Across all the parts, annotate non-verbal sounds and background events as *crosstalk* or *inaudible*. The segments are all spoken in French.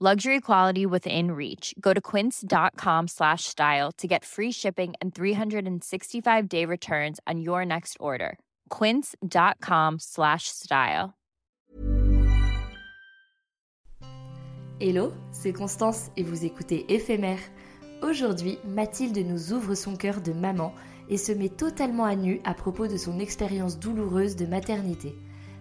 Luxury quality within reach. Go to quince.com slash style to get free shipping and 365 day returns on your next order. Quince.com slash style. Hello, c'est Constance et vous écoutez Éphémère. Aujourd'hui, Mathilde nous ouvre son cœur de maman et se met totalement à nu à propos de son expérience douloureuse de maternité.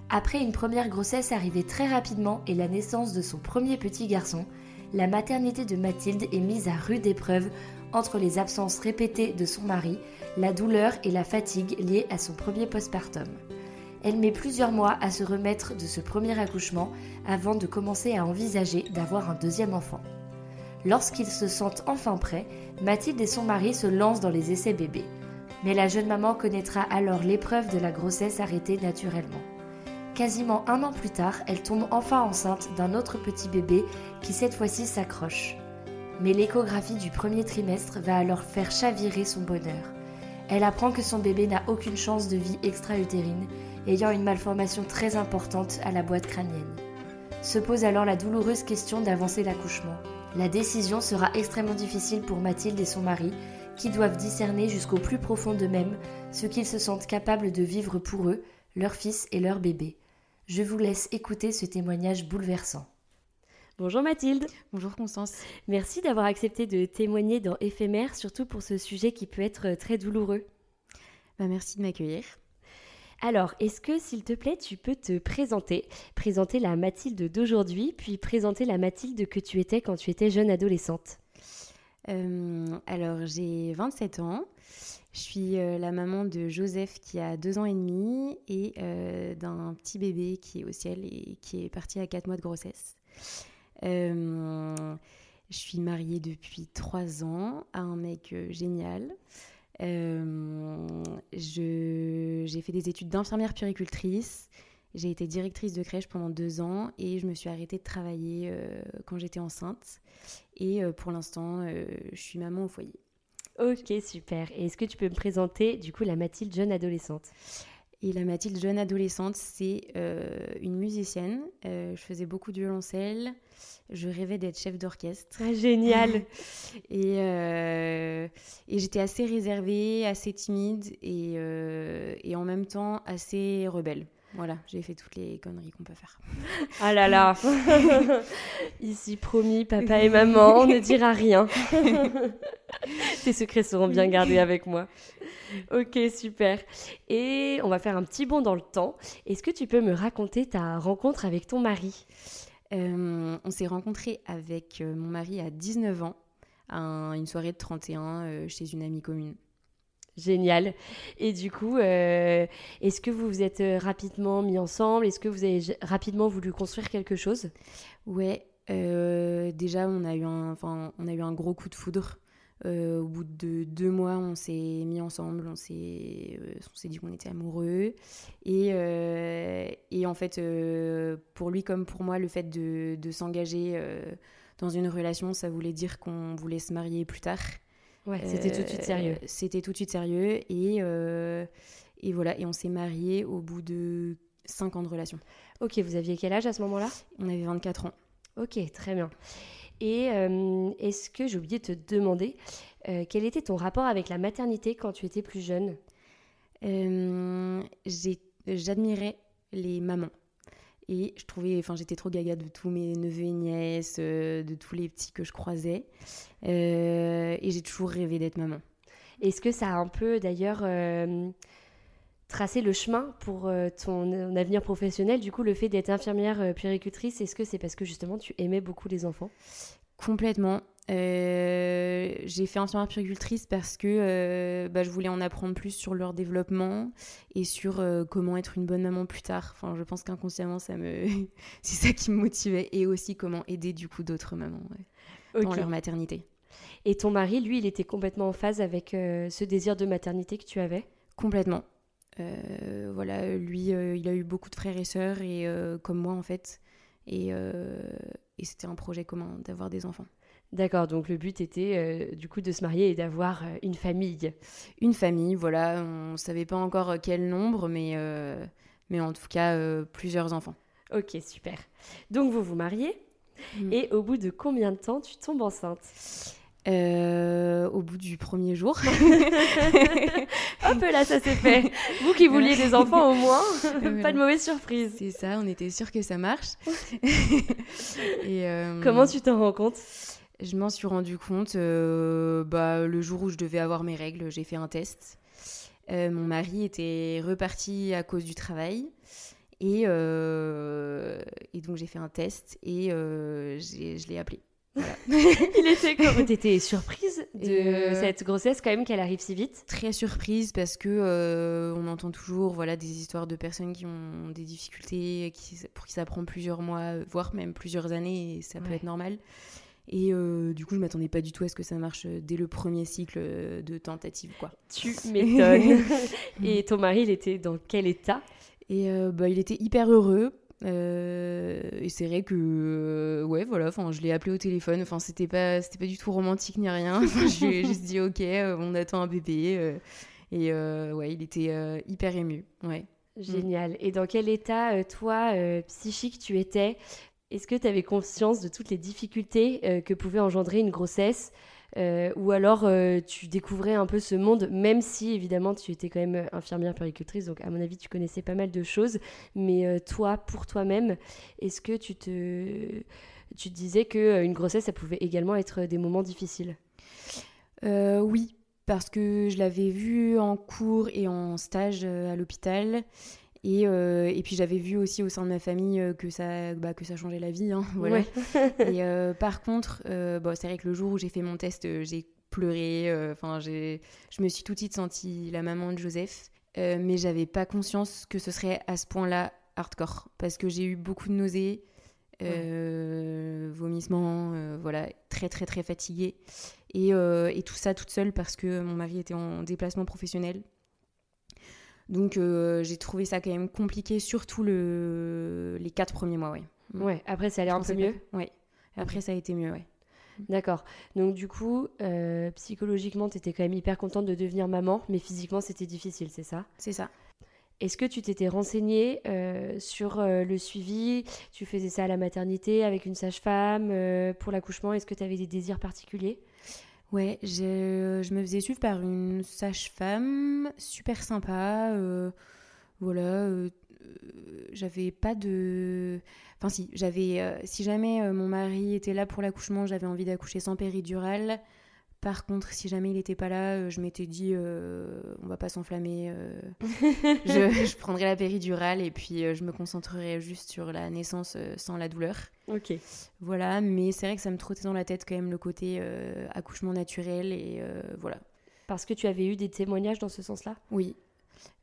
Après une première grossesse arrivée très rapidement et la naissance de son premier petit garçon, la maternité de Mathilde est mise à rude épreuve entre les absences répétées de son mari, la douleur et la fatigue liées à son premier postpartum. Elle met plusieurs mois à se remettre de ce premier accouchement avant de commencer à envisager d'avoir un deuxième enfant. Lorsqu'ils se sentent enfin prêts, Mathilde et son mari se lancent dans les essais bébés. Mais la jeune maman connaîtra alors l'épreuve de la grossesse arrêtée naturellement. Quasiment un an plus tard, elle tombe enfin enceinte d'un autre petit bébé qui cette fois-ci s'accroche. Mais l'échographie du premier trimestre va alors faire chavirer son bonheur. Elle apprend que son bébé n'a aucune chance de vie extra-utérine, ayant une malformation très importante à la boîte crânienne. Se pose alors la douloureuse question d'avancer l'accouchement. La décision sera extrêmement difficile pour Mathilde et son mari, qui doivent discerner jusqu'au plus profond d'eux-mêmes ce qu'ils se sentent capables de vivre pour eux, leur fils et leur bébé. Je vous laisse écouter ce témoignage bouleversant. Bonjour Mathilde. Bonjour Constance. Merci d'avoir accepté de témoigner dans Éphémère, surtout pour ce sujet qui peut être très douloureux. Bah, merci de m'accueillir. Alors, est-ce que, s'il te plaît, tu peux te présenter, présenter la Mathilde d'aujourd'hui, puis présenter la Mathilde que tu étais quand tu étais jeune adolescente? Euh, Alors, j'ai 27 ans. Je suis euh, la maman de Joseph qui a deux ans et demi et euh, d'un petit bébé qui est au ciel et qui est parti à 4 mois de grossesse. je suis mariée depuis trois ans à un mec génial. Euh, j'ai fait des études d'infirmière puricultrice. J'ai été directrice de crèche pendant deux ans et je me suis arrêtée de travailler euh, quand j'étais enceinte. Et euh, pour l'instant, je suis maman au foyer. Ok, super. Et est-ce que tu peux me présenter du coup la Mathilde jeune adolescente? Et la Mathilde jeune adolescente, c'est une musicienne. je faisais beaucoup de violoncelle. Je rêvais d'être chef d'orchestre. Ah, génial *laughs* Et, euh, et j'étais assez réservée, assez timide et, euh, et, en même temps assez rebelle. Voilà, j'ai fait toutes les conneries qu'on peut faire. *laughs* Ah là là *laughs* Ici, promis, papa et maman, on ne dira rien. *laughs* Tes secrets seront bien gardés avec moi. Ok, super. Et on va faire un petit bond dans le temps. Est-ce que tu peux me raconter ta rencontre avec ton mari? Euh, on s'est rencontrés avec euh, mon mari à 19 ans, à une soirée de 31 euh, chez une amie commune. Génial. Et du coup, est-ce que vous vous êtes rapidement mis ensemble? Est-ce que vous avez rapidement voulu construire quelque chose? Ouais. déjà, on a eu un, enfin, on a eu un gros coup de foudre. au bout de deux mois, on s'est mis ensemble, on s'est, s'est dit qu'on était amoureux. Et, et en fait, pour lui comme pour moi, le fait de, de s'engager dans une relation, ça voulait dire qu'on voulait se marier plus tard. Ouais, c'était tout de suite sérieux. C'était tout de suite sérieux et, et voilà, et on s'est mariés au bout de 5 ans de relation. Ok, vous aviez quel âge à ce moment-là? On avait 24 ans. Ok, très bien. Et est-ce que j'ai oublié de te demander quel était ton rapport avec la maternité quand tu étais plus jeune? J'admirais les mamans. Et je trouvais, enfin, j'étais trop gaga de tous mes neveux et nièces, euh, de tous les petits que je croisais. Euh, et j'ai toujours rêvé d'être maman. Est-ce que ça a un peu d'ailleurs euh, tracé le chemin pour ton avenir professionnel? Du coup, le fait d'être infirmière puéricultrice, est-ce que c'est parce que justement tu aimais beaucoup les enfants? Complètement. Euh, j'ai fait infirmière puricultrice parce que euh, bah, je voulais en apprendre plus sur leur développement et sur euh, comment être une bonne maman plus tard. Enfin, je pense qu'inconsciemment, ça me... *laughs* c'est ça qui me motivait. Et aussi comment aider du coup d'autres mamans dans leur maternité. Et ton mari, lui, il était complètement en phase avec ce désir de maternité que tu avais? Complètement. voilà, lui, il a eu beaucoup de frères et sœurs, et comme moi en fait. Et, et c'était un projet commun d'avoir des enfants. D'accord, donc le but était euh, du coup de se marier et d'avoir euh, une famille. Une famille, voilà, on ne savait pas encore euh, quel nombre, mais, mais en tout cas plusieurs enfants. Ok, super. Donc vous vous mariez, mm. et au bout de combien de temps tu tombes enceinte? Au bout du premier jour. *laughs* Hop là, ça s'est fait. Vous qui vouliez des enfants au moins, *laughs* pas de mauvaise surprise. C'est ça, on était sûr que ça marche. *laughs* et Comment tu t'en rends compte? Je m'en suis rendu compte euh, bah, le jour où je devais avoir mes règles, j'ai fait un test. Euh, mon mari était reparti à cause du travail. Et, euh, et donc j'ai fait un test et je l'ai appelé. *laughs* Il était *laughs* comme T'étais surprise de cette grossesse quand même qu'elle arrive si vite Très surprise parce que on entend toujours voilà des histoires de personnes qui ont des difficultés, qui, pour qui ça prend plusieurs mois, voire même plusieurs années et ça peut être normal. Et euh, du coup, je m'attendais pas du tout à ce que ça marche euh, dès le premier cycle euh, de tentative, quoi. Tu m'étonnes. *laughs* et ton mari, il était dans quel état? Et bah, il était hyper heureux. et c'est vrai que, ouais, voilà, enfin, je l'ai appelé au téléphone. Enfin, c'était pas, c'était pas du tout romantique ni rien. je lui ai juste dit, ok, on attend un bébé. et ouais, il était hyper ému. Ouais. Génial. Et dans quel état, toi, psychique, tu étais? Est-ce que tu avais conscience de toutes les difficultés euh, que pouvait engendrer une grossesse euh, ou alors euh, tu découvrais un peu ce monde, même si évidemment tu étais quand même infirmière péricultrice, donc à mon avis tu connaissais pas mal de choses, mais toi, pour toi-même, est-ce que tu te, tu disais qu'une grossesse, ça pouvait également être des moments difficiles? Oui, parce que je l'avais vu en cours et en stage à l'hôpital. Euh, et, puis j'avais vu aussi au sein de ma famille euh, que, ça, bah, que ça changeait la vie. Hein, *laughs* voilà. *laughs* et euh, par contre, bon, c'est vrai que le jour où j'ai fait mon test, j'ai pleuré. Enfin, je me suis tout de suite sentie la maman de Joseph. mais j'avais pas conscience que ce serait à ce point-là hardcore. Parce que j'ai eu beaucoup de nausées, vomissements, voilà, très très très fatiguée. Et, et tout ça toute seule parce que mon mari était en déplacement professionnel. Donc euh, j'ai trouvé ça quand même compliqué, surtout le... les quatre premiers mois, ouais. Mm. Ouais, après ça a l'air un peu mieux Ouais, après ça a été mieux, ouais. D'accord. Donc du coup, euh, psychologiquement, tu étais quand même hyper contente de devenir maman, mais physiquement, c'était difficile, c'est ça? C'est ça. Est-ce que tu t'étais renseignée euh, sur le suivi? Tu faisais ça à la maternité avec une sage-femme pour l'accouchement? Est-ce que tu avais des désirs particuliers? Ouais, je me faisais suivre par une sage-femme super sympa. Euh, voilà, euh, j'avais pas de. Enfin, si, j'avais. Euh, si jamais mon mari était là pour l'accouchement, j'avais envie d'accoucher sans péridurale. Par contre, si jamais il n'était pas là, euh, je m'étais dit, euh, on va pas s'enflammer. Euh, *laughs* je, je, prendrai la péridurale et puis je me concentrerai juste sur la naissance sans la douleur. Ok. Voilà, mais c'est vrai que ça me trottait dans la tête quand même le côté accouchement naturel et voilà. Parce que tu avais eu des témoignages dans ce sens-là? Oui,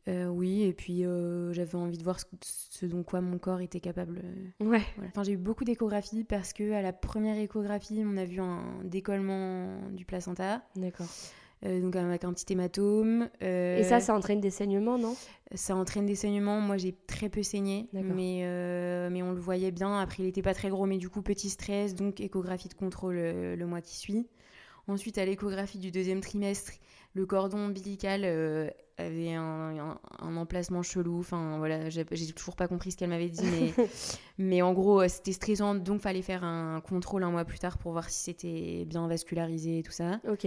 euh, oui, et puis euh, j'avais envie de voir ce, dont quoi mon corps était capable. Euh, ouais. Enfin, j'ai eu beaucoup d'échographies parce que à la première échographie, on a vu un décollement du placenta. D'accord. donc avec un petit hématome. et ça, ça entraîne des saignements, non? Ça entraîne des saignements. Moi, j'ai très peu saigné, mais mais on le voyait bien. Après, il n'était pas très gros, mais du coup, petit stress, donc échographie de contrôle le mois qui suit. Ensuite, à l'échographie du deuxième trimestre, le cordon ombilical euh, avait un, emplacement chelou. Enfin, voilà, j'ai toujours pas compris ce qu'elle m'avait dit, mais, *laughs* mais en gros, euh, c'était stressant. Donc, fallait faire un contrôle un mois plus tard pour voir si c'était bien vascularisé et tout ça. Ok.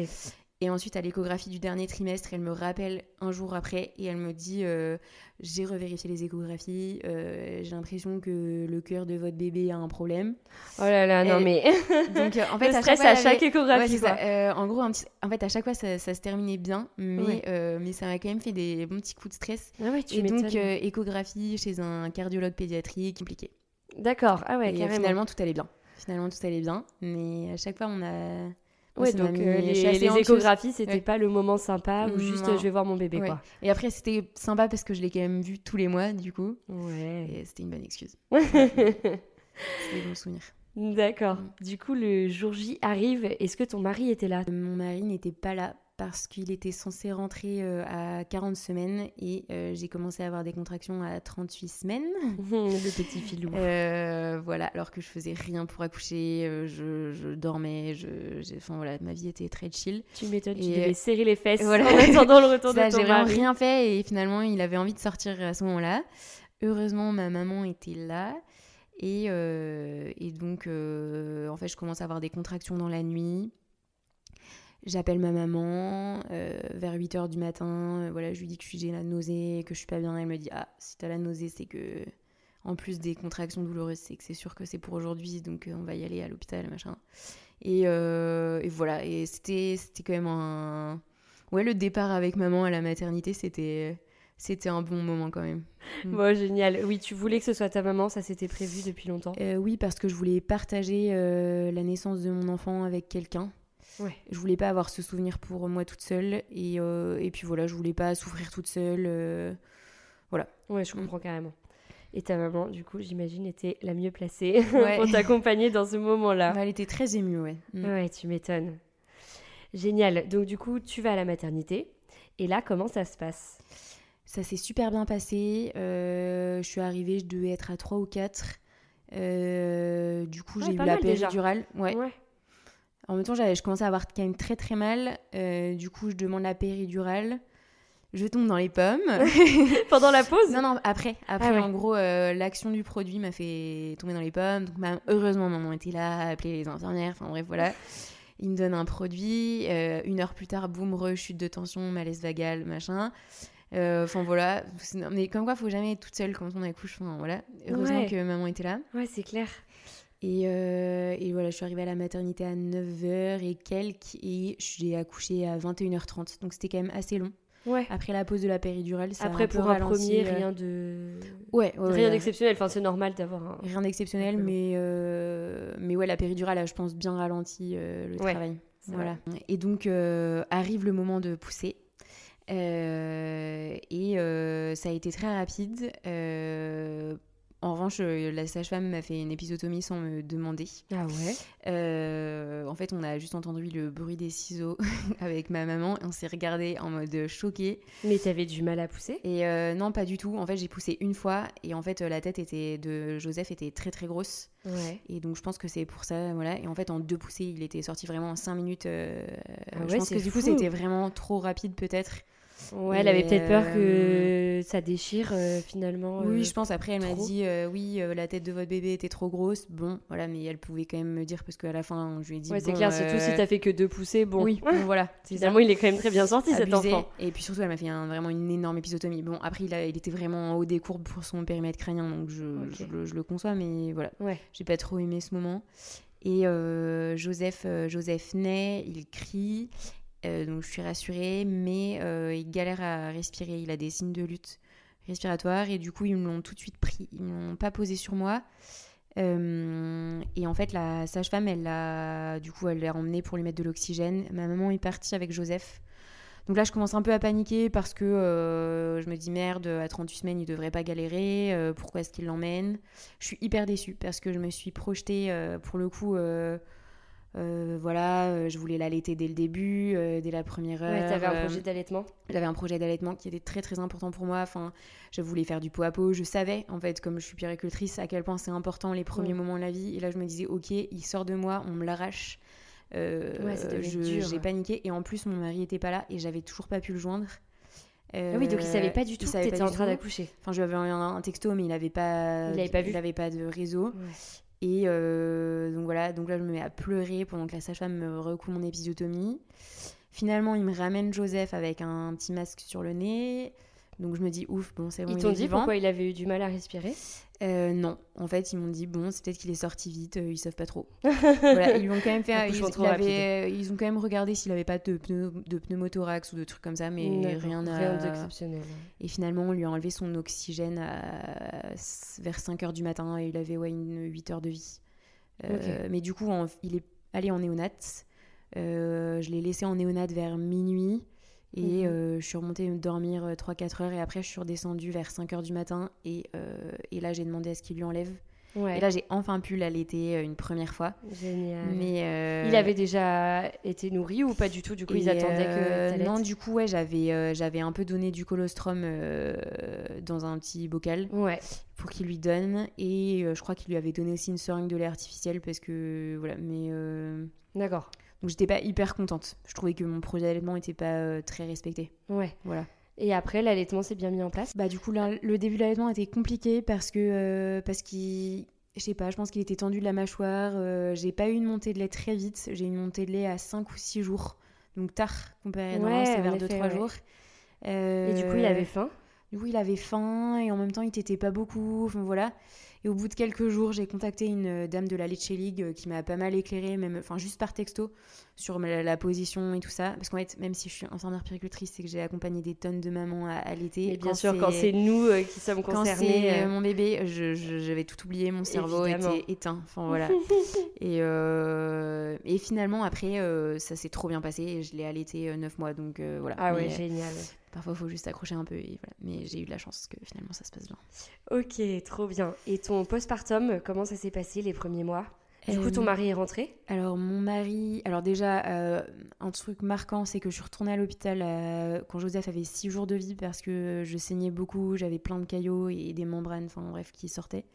Et ensuite, à l'échographie du dernier trimestre, elle me rappelle un jour après et elle me dit euh, J'ai revérifié les échographies, euh, j'ai l'impression que le cœur de votre bébé a un problème. Oh là là, non mais. *laughs* Donc, euh, en fait, à chaque, à chaque échographie. en gros, en fait, à chaque fois, ça, se terminait bien, mais, mais ça m'a quand même fait des bons petits coups de stress. Ah ouais, tu et donc, échographie chez un cardiologue pédiatrique compliqué. D'accord, ah ouais, et Finalement, tout allait bien. Finalement, tout allait bien, mais à chaque fois, on a Ouais, donc euh, les, échographies, c'était pas le moment sympa ou juste je vais voir mon bébé, quoi. Et après, c'était sympa parce que je l'ai quand même vu tous les mois, du coup. Ouais. Et c'était une bonne excuse. *laughs* c'était bon souvenir. D'accord. Mm. Du coup, le jour J arrive. Est-ce que ton mari était là? Mon mari n'était pas là parce qu'il était censé rentrer euh, à 40 semaines et euh, j'ai commencé à avoir des contractions à 38 semaines. *laughs* le petit filou. Euh, voilà, alors que je faisais rien pour accoucher, je, dormais, je, enfin voilà, ma vie était très chill. Tu m'étonnes, tu devais serrer les fesses voilà. en attendant le retour de ton J'ai vraiment rien fait et finalement il avait envie de sortir à ce moment-là. Heureusement, ma maman était là. Et, et donc, en fait, je commence à avoir des contractions dans la nuit. J'appelle ma maman euh, vers 8h du matin. Euh, voilà, je lui dis que j'ai la nausée, que je suis pas bien. Elle me dit Ah, si t'as la nausée, c'est que. En plus des contractions douloureuses, c'est que c'est sûr que c'est pour aujourd'hui, donc euh, on va y aller à l'hôpital, machin. Et, et voilà, et c'était quand même un. Ouais, le départ avec maman à la maternité, c'était c'était un bon moment quand même. Mm. Bon, génial. Oui, tu voulais que ce soit ta maman, ça s'était prévu depuis longtemps Oui, parce que je voulais partager la naissance de mon enfant avec quelqu'un. Ouais. Je voulais pas avoir ce souvenir pour moi toute seule. Et, euh, et puis voilà, je voulais pas souffrir toute seule. Euh, voilà. Ouais, je comprends carrément. Et ta maman, du coup, j'imagine, était la mieux placée *laughs* pour t'accompagner dans ce moment-là. Bah, elle était très émue, ouais. Mm. Ouais, tu m'étonnes. Génial. Donc, du coup, tu vas à la maternité. Et là, comment ça se passe? Ça s'est super bien passé. Euh, je suis arrivée, je devais être à 3 ou 4. du coup, j'ai eu la péridurale. Ouais. ouais. En même temps, je commençais à avoir quand même très très mal. Euh, du coup, je demande la péridurale. Je tombe dans les pommes. *laughs* Pendant la pause Non, non, après. Après, ah en gros, euh, l'action du produit m'a fait tomber dans les pommes. Donc, heureusement, maman était là, a appelé les infirmières. Enfin, bref, voilà. Il me donne un produit. Euh, une heure plus tard, boum, rechute de tension, malaise vagal, machin. Enfin, voilà. Mais comme quoi, il faut jamais être toute seule quand on accouche. Enfin, voilà. Heureusement que maman était là. Ouais, c'est clair. Euh, et, voilà, je suis arrivée à la maternité à 9h et quelques et j'ai accouché à 21h30. Donc c'était quand même assez long. Ouais. Après la pause de la péridurale, ça Après, pour un premier, euh, rien de. Ouais, rien d'exceptionnel. Enfin, c'est normal d'avoir un. Rien d'exceptionnel, mais, euh, mais ouais, la péridurale a, je pense, bien ralenti le travail. Voilà. Et donc, arrive le moment de pousser. et ça a été très rapide. En revanche, euh, la sage-femme m'a fait une épisotomie sans me demander. Ah ouais euh, En fait, on a juste entendu le bruit des ciseaux *laughs* avec ma maman et on s'est regardé en mode choqué. Mais t'avais du mal à pousser? Et euh, non, pas du tout. En fait, j'ai poussé une fois et en fait, la tête était de Joseph était très très grosse. Ouais. Et donc, je pense que c'est pour ça, voilà. Et en fait, en deux poussées, il était sorti vraiment en cinq minutes. Ah ouais, je pense que du coup, c'était vraiment trop rapide peut-être. Ouais, elle avait peut-être peur que ça déchire euh, finalement. Oui, euh, je pense. Après, elle m'a dit euh, oui, la tête de votre bébé était trop grosse. Bon, voilà, mais elle pouvait quand même me dire parce qu'à la fin, je lui ai dit. Ouais, c'est clair, surtout si t'as fait que deux poussées. Bon, oui, voilà. *laughs* Finalement, il est quand même très bien sorti cet enfant. Et puis surtout, elle m'a fait vraiment une énorme épisotomie. Bon, après, il, était vraiment en haut des courbes pour son périmètre crânien, donc je, je, le, conçois, mais voilà. Ouais. J'ai pas trop aimé ce moment. Et Joseph, Joseph naît, il crie. Euh, donc je suis rassurée, mais euh, il galère à respirer. Il a des signes de lutte respiratoire et du coup ils me l'ont tout de suite pris. Ils ne pas posé sur moi. Euh, et en fait, la sage-femme, elle l'a, du coup, elle l'a emmené pour lui mettre de l'oxygène. Ma maman est partie avec Joseph. Donc là, je commence un peu à paniquer parce que je me dis merde, à 38 semaines, il devrait pas galérer. pourquoi est-ce qu'il l'emmène? Je suis hyper déçue parce que je me suis projetée, pour le coup, euh, voilà, euh, je voulais l'allaiter dès le début, euh, dès la première heure. Ouais, t'avais un projet d'allaitement J'avais un projet d'allaitement qui était très très important pour moi. Enfin, je voulais faire du pot à pot. Je savais, en fait, comme je suis puéricultrice, à quel point c'est important les premiers moments de la vie. Et là, je me disais, ok, il sort de moi, on me l'arrache. j'ai paniqué et en plus mon mari était pas là et j'avais toujours pas pu le joindre. Ah oui, donc il savait pas du tout que étais en train d'accoucher. Enfin, je lui avais envoyé un, texto, mais il avait pas, il avait pas vu. Il avait pas de réseau. Et euh, donc voilà, donc là je me mets à pleurer pendant que la sage-femme me recoue mon épisiotomie. Finalement, il me ramène Joseph avec un petit masque sur le nez. Donc je me dis ouf, bon c'est bon. Ils t'ont dit pourquoi il avait eu du mal à respirer? Euh, Non, en fait ils m'ont dit bon c'est peut-être qu'il est sorti vite, euh, ils savent pas trop. *laughs* voilà, ils ont quand même fait, ils, ils, ont quand même regardé s'il avait pas de, de pneumothorax ou de trucs comme ça, mais rien, d'exceptionnel. Et finalement on lui a enlevé son oxygène vers 5 h du matin et il avait ouais, une 8 heures de vie. Euh, mais du coup il est allé en néonat. je l'ai laissé en néonat vers minuit. Et euh, je suis remontée dormir 3-4 euh, heures et après je suis redescendue vers 5 heures du matin et, euh, et là j'ai demandé à ce qu'il lui enlève. Et là j'ai enfin pu l'allaiter une première fois. Génial. Mais Il avait déjà été nourri ou pas du tout? Du coup ils attendaient que Non du coup ouais j'avais j'avais un peu donné du colostrum dans un petit bocal ouais. pour qu'il lui donne et je crois qu'il lui avait donné aussi une seringue de lait artificiel parce que voilà mais... D'accord. Donc j'étais pas hyper contente. Je trouvais que mon projet d'allaitement n'était pas euh, très respecté. Ouais. Voilà. Et après, l'allaitement s'est bien mis en place? Bah du coup, le début de l'allaitement était compliqué parce que euh, parce qu'il je sais pas, je pense qu'il était tendu de la mâchoire. Euh, j'ai pas eu une montée de lait très vite. J'ai eu une montée de lait à 5 ou 6 jours. Donc tard comparé à ouais, c'est vers 2-3 jours. Et du coup, il avait faim? Du coup, il avait faim et en même temps, il t'était pas beaucoup. Enfin voilà. Et au bout de quelques jours, j'ai contacté une euh, dame de la Lecce League euh, qui m'a pas mal éclairé, même, enfin juste par texto, sur la, position et tout ça. Parce qu'en fait, même si je suis infirmière péricultrice, c'est que j'ai accompagné des tonnes de mamans à, l'été. Et bien sûr, quand c'est nous euh, qui sommes concernés. Quand c'est mon bébé, j'avais tout oublié, mon cerveau était éteint. Enfin *laughs* voilà. et, et finalement, après, ça s'est trop bien passé et je l'ai allaité 9 mois. Donc voilà. Ah ouais, génial. Parfois, il faut juste accrocher un peu. Et voilà. Mais j'ai eu de la chance que finalement, ça se passe bien. Ok, trop bien. Et ton postpartum, comment ça s'est passé les premiers mois? Du coup, ton euh, mari est rentré? Alors, mon mari. Alors, déjà, euh, un truc marquant, c'est que je suis retournée à l'hôpital euh, quand Joseph avait 6 jours de vie parce que je saignais beaucoup, j'avais plein de caillots et des membranes, enfin bref, qui sortaient.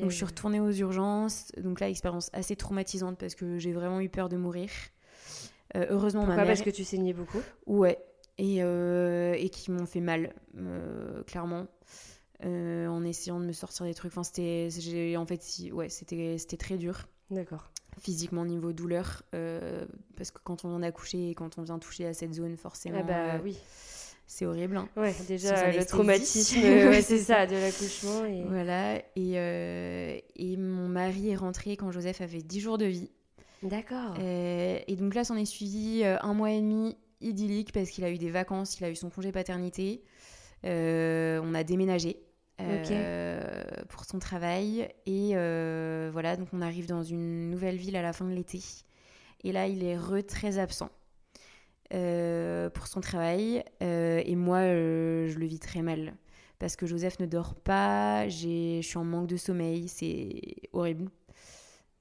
donc, je suis retournée aux urgences. Donc, là, expérience assez traumatisante parce que j'ai vraiment eu peur de mourir. heureusement, Pourquoi? ma mère. Parce que tu saignais beaucoup? Ouais, et, et qui m'ont fait mal, clairement. En essayant de me sortir des trucs. Enfin, c'était, en fait, si, ouais, c'était très dur. D'accord. Physiquement, niveau douleur, parce que quand on vient d'accoucher et quand on vient toucher à cette zone, forcément. Ah bah oui. C'est horrible. Hein. Ouais, déjà le traumatisme, *laughs* ouais, c'est ça, de l'accouchement. Et... Voilà. Et, et mon mari est rentré quand Joseph avait 10 jours de vie. D'accord. et donc là, s'en est suivi un mois et demi idyllique parce qu'il a eu des vacances, il a eu son congé paternité. Euh, on a déménagé euh, pour son travail. Et euh, voilà, donc on arrive dans une nouvelle ville à la fin de l'été. Et là, il est re très absent. pour son travail et moi je le vis très mal parce que Joseph ne dort pas, je suis en manque de sommeil, c'est horrible.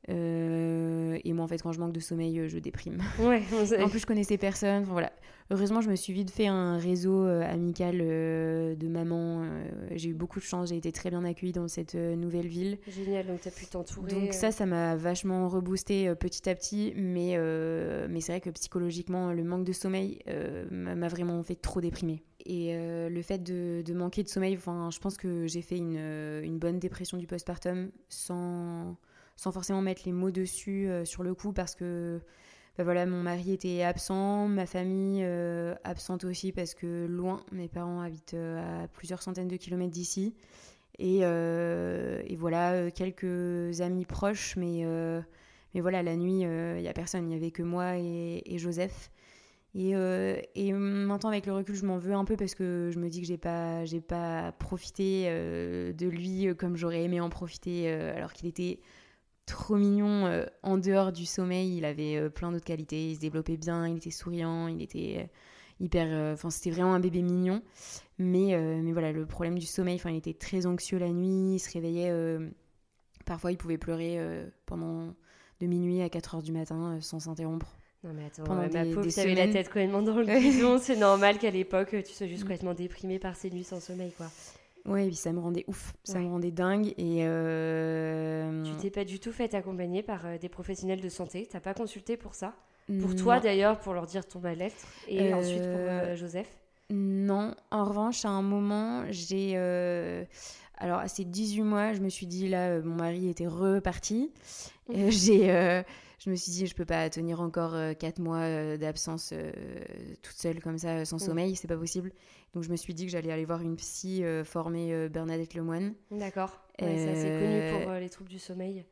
Euh, et moi, en fait, quand je manque de sommeil, euh, je déprime. *laughs* Ouais, en plus, je connaissais personne. voilà. Heureusement, je me suis vite fait un réseau euh, amical de mamans. j'ai eu beaucoup de chance. J'ai été très bien accueillie dans cette nouvelle ville. Génial. Donc, tu as pu t'entourer. Donc, ça, ça m'a vachement reboosté petit à petit. Mais, mais c'est vrai que psychologiquement, le manque de sommeil m'a vraiment fait trop déprimer. Et le fait de, de, manquer de sommeil, je pense que j'ai fait une, une bonne dépression du postpartum sans sans forcément mettre les mots dessus euh, sur le coup parce que bah voilà, mon mari était absent, ma famille euh, absente aussi parce que loin, mes parents habitent euh, à plusieurs centaines de kilomètres d'ici. Et, et, voilà, quelques amis proches, mais, mais voilà, la nuit, il n'y a personne, il n'y avait que moi et, Joseph. Et, maintenant, avec le recul, je m'en veux un peu parce que je me dis que j'ai pas, pas profité de lui comme j'aurais aimé en profiter, alors qu'il était trop mignon euh, en dehors du sommeil. Il avait euh, plein d'autres qualités. Il se développait bien, il était souriant, il était euh, hyper. Enfin, c'était vraiment un bébé mignon. Mais, mais voilà, le problème du sommeil, enfin, il était très anxieux la nuit. Il se réveillait. parfois, il pouvait pleurer pendant de minuit à 4 heures du matin sans s'interrompre. Non mais attends, pendant ma pauvre, tu avais la tête complètement dans le *laughs* guidon, c'est normal qu'à l'époque tu sois juste complètement déprimée par ces nuits sans sommeil quoi. Puis ça me rendait ouf, ça me rendait dingue. Et euh... Tu t'es pas du tout fait accompagner par euh, des professionnels de santé? T'as pas consulté pour ça? Pour toi d'ailleurs, pour leur dire ton mal-être Et ensuite pour Joseph? Non, en revanche, à un moment, j'ai. Alors, à ces 18 mois, je me suis dit, là, mon mari était reparti. *laughs* j'ai je me suis dit, je peux pas tenir encore 4 euh, mois euh, d'absence euh, toute seule comme ça, sans mm. sommeil, c'est pas possible. Donc je me suis dit que j'allais aller voir une psy formée Bernadette Lemoine. D'accord. Ouais, c'est assez connu pour les troubles du sommeil.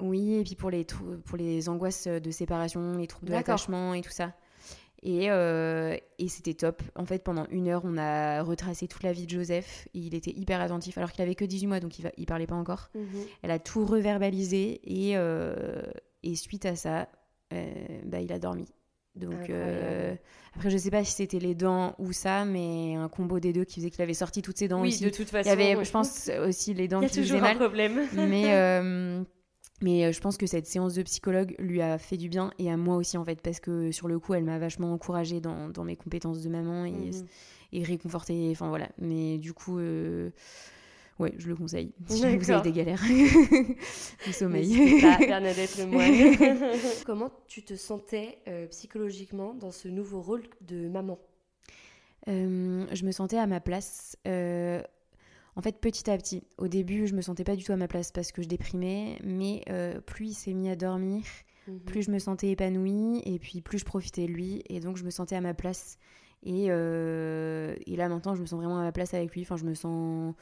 Oui, et puis pour les, pour les angoisses de séparation, les troubles de l'attachement et tout ça. Et, et c'était top. En fait, pendant une heure, on a retracé toute la vie de Joseph. Et il était hyper attentif, alors qu'il avait que 18 mois, donc il, ne parlait pas encore. Mhm. Elle a tout reverbalisé. Et, et suite à ça, euh, bah, il a dormi. Donc euh, après, je sais pas si c'était les dents ou ça, mais un combo des deux qui faisait qu'il avait sorti toutes ses dents oui, aussi. de toute façon. Il y avait, je pense, aussi les dents qui faisaient mal. Il y a toujours un problème. *laughs* mais euh, mais je pense que cette séance de psychologue lui a fait du bien et à moi aussi en fait parce que sur le coup, elle m'a vachement encouragée dans, dans, mes compétences de maman et, mmh et réconfortée. Enfin voilà. Mais du coup. Ouais, je le conseille. *laughs* Si vous avez des galères *laughs* du sommeil. Pas Bernadette Lemoine. *laughs* Comment tu te sentais euh, psychologiquement dans ce nouveau rôle de maman? Euh, Je me sentais à ma place. Euh, en fait, petit à petit. Au début, je me sentais pas du tout à ma place parce que je déprimais, mais plus il s'est mis à dormir, mhm. plus je me sentais épanouie et puis plus je profitais de lui et donc je me sentais à ma place. Et, et là maintenant, je me sens vraiment à ma place avec lui. Enfin, je me sens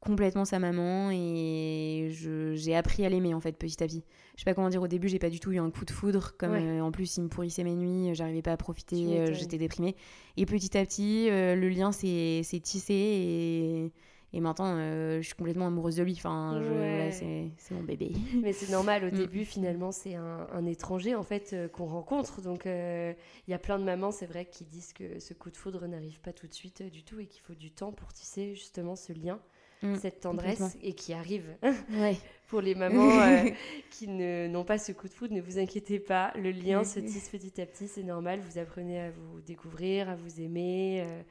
complètement sa maman et j'ai appris à l'aimer en fait petit à petit. Je sais pas comment dire au début, j'ai pas du tout eu un coup de foudre comme euh, en plus il me pourrissait mes nuits, j'arrivais pas à profiter, euh, j'étais déprimée et petit à petit euh, le lien s'est tissé et, et maintenant je suis complètement amoureuse de lui. Enfin, c'est mon bébé. *laughs* Mais c'est normal au mm. début finalement c'est un, un, étranger en fait qu'on rencontre donc il y a plein de mamans c'est vrai qui disent que ce coup de foudre n'arrive pas tout de suite du tout et qu'il faut du temps pour tisser justement ce lien. Mm, cette tendresse et qui arrive. *laughs* Pour les *laughs* mamans euh, qui n'ont pas ce coup de foudre, ne vous inquiétez pas, le lien se tisse petit à petit, c'est normal, vous apprenez à vous découvrir, à vous aimer. Euh,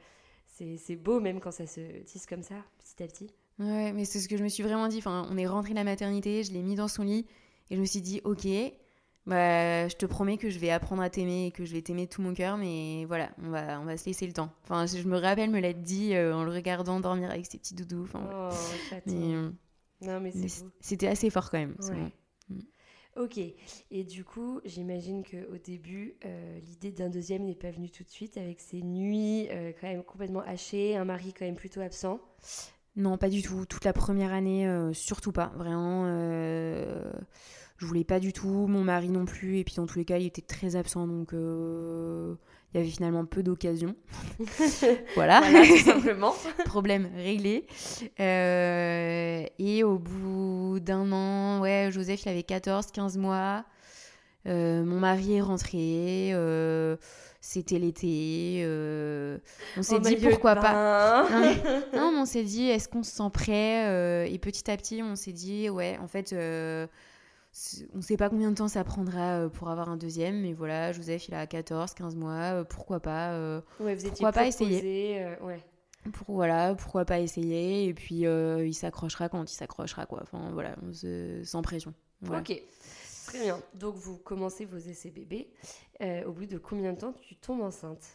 c'est beau même quand ça se tisse comme ça, petit à petit. Ouais, mais c'est ce que je me suis vraiment dit. Enfin, on est rentré de la maternité, je l'ai mis dans son lit et je me suis dit, ok, bah, je te promets que je vais apprendre à t'aimer et que je vais t'aimer de tout mon cœur, mais voilà, on va, on va se laisser le temps. Enfin, je me rappelle me l'être dit euh, en le regardant dormir avec ses petits doudous. Enfin, oh, euh, non, mais c'était assez fort quand même. Mm. Ok, et du coup, j'imagine qu'au début, euh, l'idée d'un deuxième n'est pas venue tout de suite avec ces nuits quand même complètement hachées, un mari quand même plutôt absent. Non, pas du tout. Toute la première année, surtout pas. Vraiment je voulais pas du tout, mon mari non plus, et puis dans tous les cas, il était très absent, donc euh, il y avait finalement peu d'occasions. *laughs* voilà. tout simplement. *laughs* Problème réglé. Euh, et au bout d'un an, ouais, Joseph, il avait 14, 15 mois. Euh, mon mari est rentré. c'était l'été. on s'est dit pourquoi pas. Non, *laughs* non, mais on s'est dit est-ce qu'on se sent prêt Et petit à petit, on s'est dit ouais, en fait on ne sait pas combien de temps ça prendra euh, pour avoir un deuxième, mais voilà, Joseph, il a 14, 15 mois, euh, pourquoi pas, euh, pourquoi pas essayer Pour, voilà, pourquoi pas essayer, et puis il s'accrochera quand il s'accrochera, quoi. Enfin, voilà, sans pression. Ok, très bien. Donc, vous commencez vos essais bébés. au bout de combien de temps tu tombes enceinte?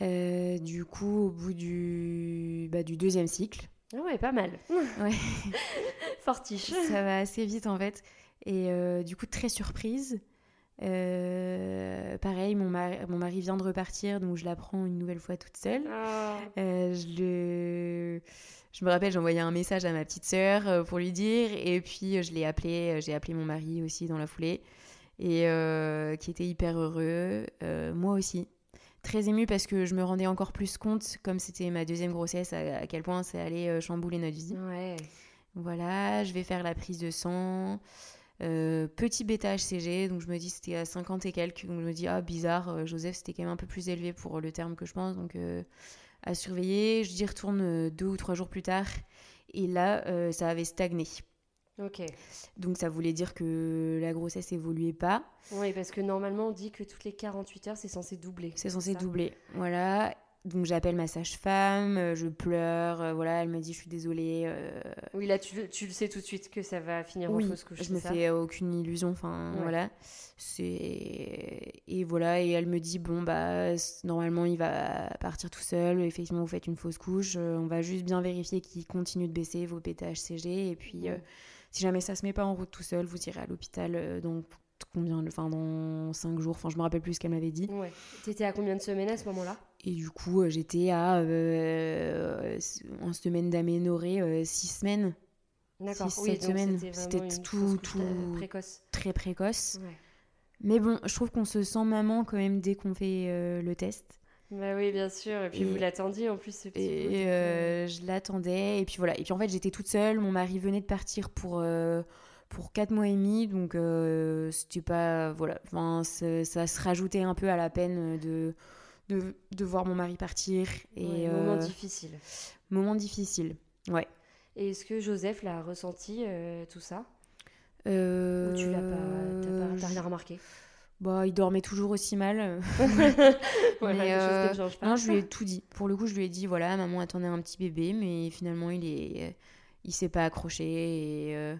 Du coup, au bout du, bah, du deuxième cycle. Ah ouais, pas mal. Ouais. *laughs* Fortiche. Ça va assez vite, en fait. Et euh, du coup, très surprise. Euh, pareil, mon mari, mon mari vient de repartir, donc je la prends une nouvelle fois toute seule. Ah. Euh, je, le... je me rappelle, j'ai envoyé un message à ma petite sœur pour lui dire, et puis je l'ai appelé, j'ai appelé mon mari aussi dans la foulée, et qui était hyper heureux, moi aussi. Très émue parce que je me rendais encore plus compte, comme c'était ma deuxième grossesse, à, quel point ça allait chambouler notre vie. Ouais. Voilà, je vais faire la prise de sang. Euh, petit bêta HCG, donc je me dis c'était à 50 et quelques, donc je me dis ah bizarre, euh, Joseph c'était quand même un peu plus élevé pour le terme que je pense, donc euh, à surveiller. Je dis retourne deux ou trois jours plus tard, et là ça avait stagné. Ok. Donc ça voulait dire que la grossesse évoluait pas. Oui, parce que normalement on dit que toutes les 48 heures c'est censé doubler. C'est censé doubler, voilà. Donc j'appelle ma sage-femme, euh, je pleure, euh, voilà, elle me dit je suis désolée. euh, Oui, là, tu, tu le sais tout de suite que ça va finir oui, en fausse couche. je me ça fais aucune illusion, enfin Ouais. voilà. C'est et voilà et elle me dit bon bah normalement il va partir tout seul. Effectivement vous faites une fausse couche, on va juste bien vérifier qu'il continue de baisser vos PTHCG et puis euh, Mhm. si jamais ça se met pas en route tout seul, vous irez à l'hôpital dans combien, enfin dans 5 jours. Enfin je me rappelle plus ce qu'elle m'avait dit. Ouais. T'étais à combien de semaines à ce moment-là? Et du coup euh, j'étais à euh, en semaine d'aménorrhée 6 semaines, D'accord. Six, Oui, sept semaines, c'était tout- tout- euh, précoce. très précoce. Ouais. Mais bon, je trouve qu'on se sent maman quand même dès qu'on fait euh, le test. Bah oui, bien sûr. Et puis Et- vous l'attendiez en plus, ce petit Et euh, euh, je l'attendais. Et puis voilà. Et puis en fait, j'étais toute seule. Mon mari venait de partir pour, euh, pour 4 mois et demi. Donc euh, c'était pas. Voilà. Enfin, ça se rajoutait un peu à la peine de, de, de voir mon mari partir. Et ouais, euh, moment difficile. moment difficile. Ouais. Et est-ce que Joseph l'a ressenti euh, tout ça? Euh, Ou tu l'as pas, t'as rien remarqué? Bah, il dormait toujours aussi mal. *laughs* *laughs* Voilà, Mais, euh, pas. Non, je lui ai tout dit. Pour le coup, je lui ai dit voilà, maman attendait un petit bébé, mais finalement, il est, il s'est pas accroché et, euh,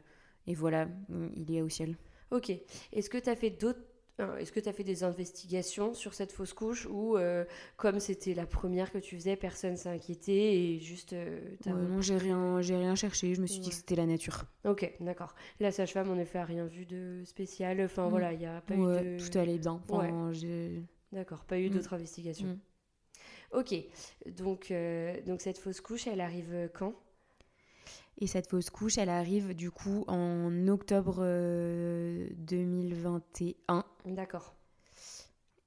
et voilà, il est au ciel. Ok. Est-ce que tu as fait d'autres. Est-ce que tu as fait des investigations sur cette fausse couche ou euh, comme c'était la première que tu faisais, personne s'est inquiété et juste euh, Ouais, non, j'ai rien, j'ai rien cherché. Je me suis dit que c'était la nature. Ok, d'accord. La sage-femme en effet a rien vu de spécial. Enfin Mm. voilà, il n'y a pas Ouais, eu de. Tout allait bien. Enfin, D'accord, pas eu Mm. d'autres investigations. Mm. Ok, donc, euh, donc cette fausse couche, elle arrive quand? Et cette fausse couche, elle arrive du coup en octobre euh, 2021. D'accord.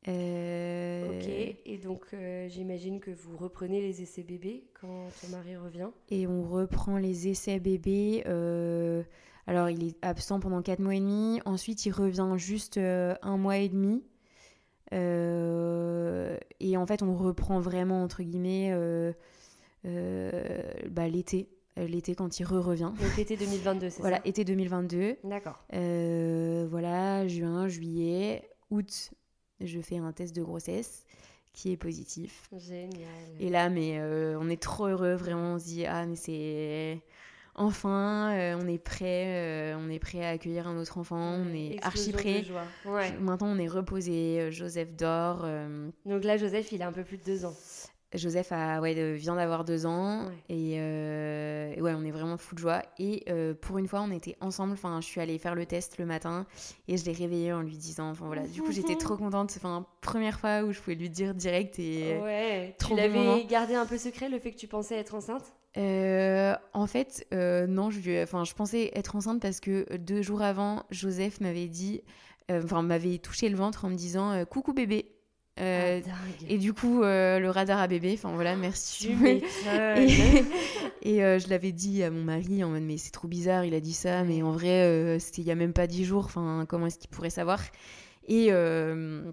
Euh, Ok, et donc euh, j'imagine que vous reprenez les essais bébés quand ton mari revient? Et on reprend les essais bébés. euh, alors, il est absent pendant 4 mois et demi. Ensuite, il revient juste euh, un mois et demi. Euh, et en fait, on reprend vraiment, entre guillemets, euh, euh, bah, l'été. Euh, L'été, quand il re-revient. Donc l'été 2022, c'est Voilà, ça été 2022. D'accord. Euh, voilà, juin, juillet, août, je fais un test de grossesse qui est positif. Génial. Et là, mais euh, on est trop heureux, vraiment. On se dit, ah, mais c'est. Enfin, euh, on est prêt, on est prêt à accueillir un autre enfant, on est archi prêt. Ouais. Maintenant, on est reposé. Joseph dort. Donc là, Joseph, il a un peu plus de deux ans. Joseph a, ouais, euh, vient d'avoir deux ans. Ouais. Et, euh, et ouais, on est vraiment fou de joie. Et euh, pour une fois, on était ensemble. Enfin, je suis allée faire le test le matin et je l'ai réveillé en lui disant. Enfin voilà, du coup, j'étais trop contente. Enfin, première fois où je pouvais lui dire direct. Et, Ouais. trop tu l'avais gardé un peu secret, le fait que tu pensais être enceinte? Euh, en fait, euh, non, je, enfin, je pensais être enceinte parce que euh, deux jours avant, Joseph m'avait dit, euh, enfin, m'avait touché le ventre en me disant euh, coucou bébé. Euh, Ah, dingue. et du coup, euh, le radar à bébé, enfin voilà, merci. *laughs* Et euh, je l'avais dit à mon mari en mode, mais c'est trop bizarre, il a dit ça, mais en vrai, euh, c'était il y a même pas dix jours, enfin, comment est-ce qu'il pourrait savoir? Et. euh,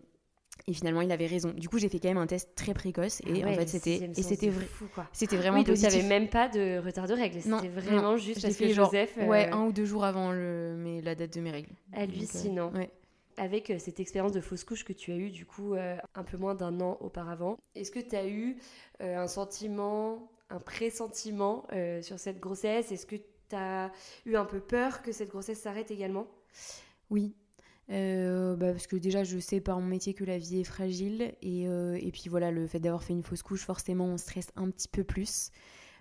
et finalement, il avait raison. Du coup, j'ai fait quand même un test très précoce et Ah en fait, c'était et c'était vrai, c'était vraiment oui, donc positif. même pas de retard de règles. C'était vraiment non, juste parce fait que genre, Joseph. euh, Ouais, un ou deux jours avant le, mais, la date de mes règles. Donc, euh, Hallucinant. ouais. Avec euh, cette expérience de fausse couche que tu as eue du coup euh, un peu moins d'un an auparavant, est-ce que tu as eu euh, un sentiment, un pressentiment sur cette grossesse? Est-ce que tu as eu un peu peur que cette grossesse s'arrête également? Oui. Bah, parce que déjà, je sais par mon métier que la vie est fragile. Et, et puis voilà, le fait d'avoir fait une fausse couche, forcément, on stresse un petit peu plus.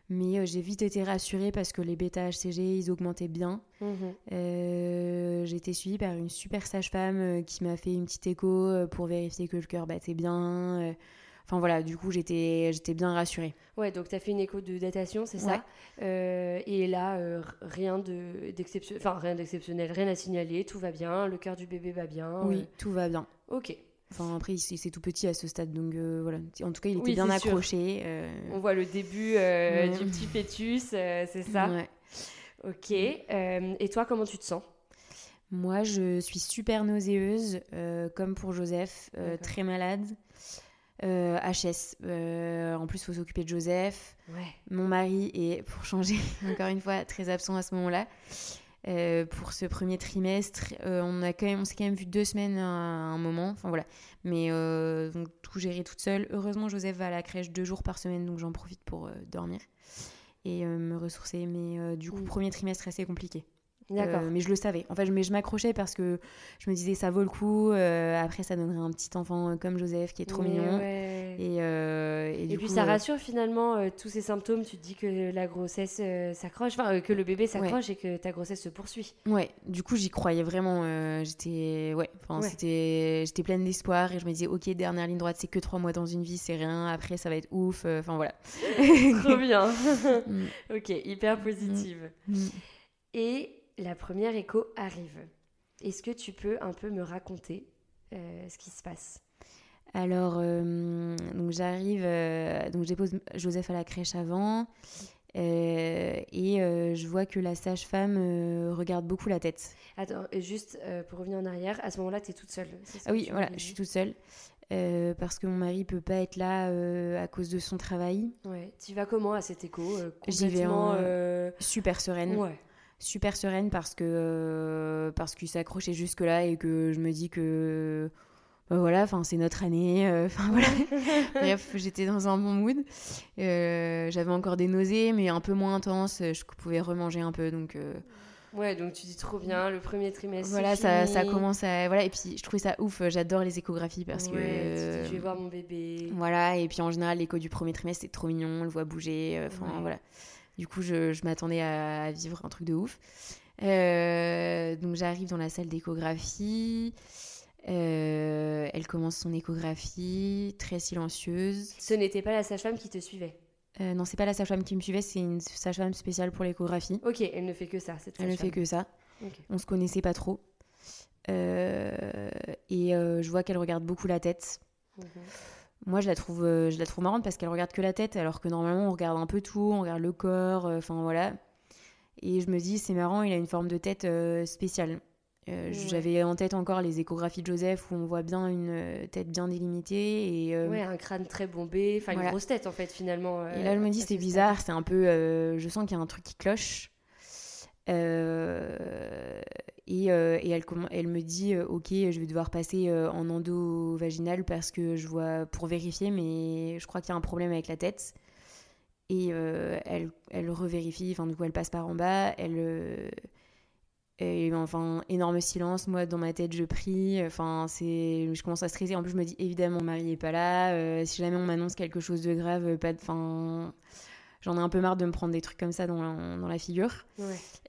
Mais euh, j'ai vite été rassurée parce que les bêta-HCG, ils augmentaient bien. Euh, j'ai été suivie par une super sage-femme euh, qui m'a fait une petite écho pour vérifier que le cœur battait bien. Enfin voilà, du coup, j'étais j'étais bien rassurée. Ouais, donc tu as fait une écho de datation, c'est Ouais. ça Euh, Et là, euh, rien de- d'exceptionnel, enfin rien d'exceptionnel, rien à signaler, tout va bien, le cœur du bébé va bien. Oui, tout va bien. Ok. Enfin, après, il- c'est tout petit à ce stade, donc euh, voilà. En tout cas, il était Oui, bien accroché. euh, On voit le début euh, Ouais. du petit fœtus, c'est ça ouais. Ok. Et toi, comment tu te sens? Moi, je suis super nauséeuse, comme pour Joseph, très malade. HS. En plus, il faut s'occuper de Joseph. Ouais. Mon mari est, pour changer, *laughs* encore une fois, très absent à ce moment-là. Pour ce premier trimestre. on a quand même, on s'est quand même vu deux semaines à, un moment. Enfin voilà. Mais donc tout géré toute seule. Heureusement, Joseph va à la crèche deux jours par semaine, donc j'en profite pour dormir et me ressourcer. Mais du coup, premier trimestre assez compliqué. D'accord. Euh, mais je le savais. En fait, mais je m'accrochais parce que je me disais ça vaut le coup. Euh, après, ça donnerait un petit enfant comme Joseph qui est trop mignon. Et, euh, et, puis ça rassure finalement tous ces symptômes. Tu te dis que la grossesse s'accroche, enfin que le bébé s'accroche et que ta grossesse se poursuit. Ouais. Du coup, j'y croyais vraiment. j'étais, ouais. c'était, j'étais pleine d'espoir et je me disais ok, dernière ligne droite, c'est que trois mois dans une vie, c'est rien. Après, ça va être ouf. Enfin voilà. *laughs* trop bien. *laughs* Mm. ok, hyper positive. Mm. Mm. Et la première écho arrive. Est-ce que tu peux un peu me raconter euh, ce qui se passe? Alors, euh, donc j'arrive, euh, donc je dépose Joseph à la crèche avant. et je vois que la sage-femme regarde beaucoup la tête. Attends, juste pour revenir en arrière, à ce moment-là, tu es toute seule Ah oui, voilà, je suis toute seule. parce que mon mari peut pas être là à cause de son travail. Ouais. Tu vas comment à cet écho J'y vais en super sereine. Ouais super sereine parce que euh, parce qu'il s'accrochait jusque là et que je me dis que bah voilà enfin c'est notre année euh, *laughs* enfin voilà. *laughs* Bref j'étais dans un bon mood. Euh, j'avais encore des nausées mais un peu moins intenses. Je pouvais remanger un peu donc ouais donc tu dis trop bien le premier trimestre voilà ça, ça commence à voilà et puis je trouvais ça ouf j'adore les échographies parce que je vais voir mon bébé. voilà et puis en général l'écho du premier trimestre c'est trop mignon on le voit bouger enfin voilà du coup, je, m'attendais à, vivre un truc de ouf. Euh, donc j'arrive dans la salle d'échographie. Euh, elle commence son échographie, très silencieuse. Ce n'était pas la sage-femme qui te suivait euh, Non, c'est pas la sage-femme qui me suivait, c'est une sage-femme spéciale pour l'échographie. Ok, elle ne fait que ça, cette Elle ne fait que ça. On se connaissait pas trop. et je vois qu'elle regarde beaucoup la tête. Mhm. Moi, je la trouve, euh, je la trouve marrante parce qu'elle regarde que la tête, alors que normalement, on regarde un peu tout, on regarde le corps, euh, enfin voilà. Et je me dis, c'est marrant, il a une forme de tête euh, spéciale. J'avais en tête encore les échographies de Joseph où on voit bien une tête bien délimitée. Et, ouais, un crâne très bombé, enfin une grosse tête en fait finalement. et là, je me dis, c'est bizarre, c'est un peu. je sens qu'il y a un truc qui cloche. Euh, et, euh, elle, me dit euh, ok je vais devoir passer en endo vaginal parce que je vois pour vérifier mais je crois qu'il y a un problème avec la tête. Et elle, elle revérifie enfin du coup elle passe par en bas elle enfin énorme silence. Moi dans ma tête je prie. Enfin c'est je commence à stresser. En plus je me dis évidemment mon mari est pas là. Si jamais on m'annonce quelque chose de grave pas de enfin J'en ai un peu marre de me prendre des trucs comme ça dans la, dans la figure.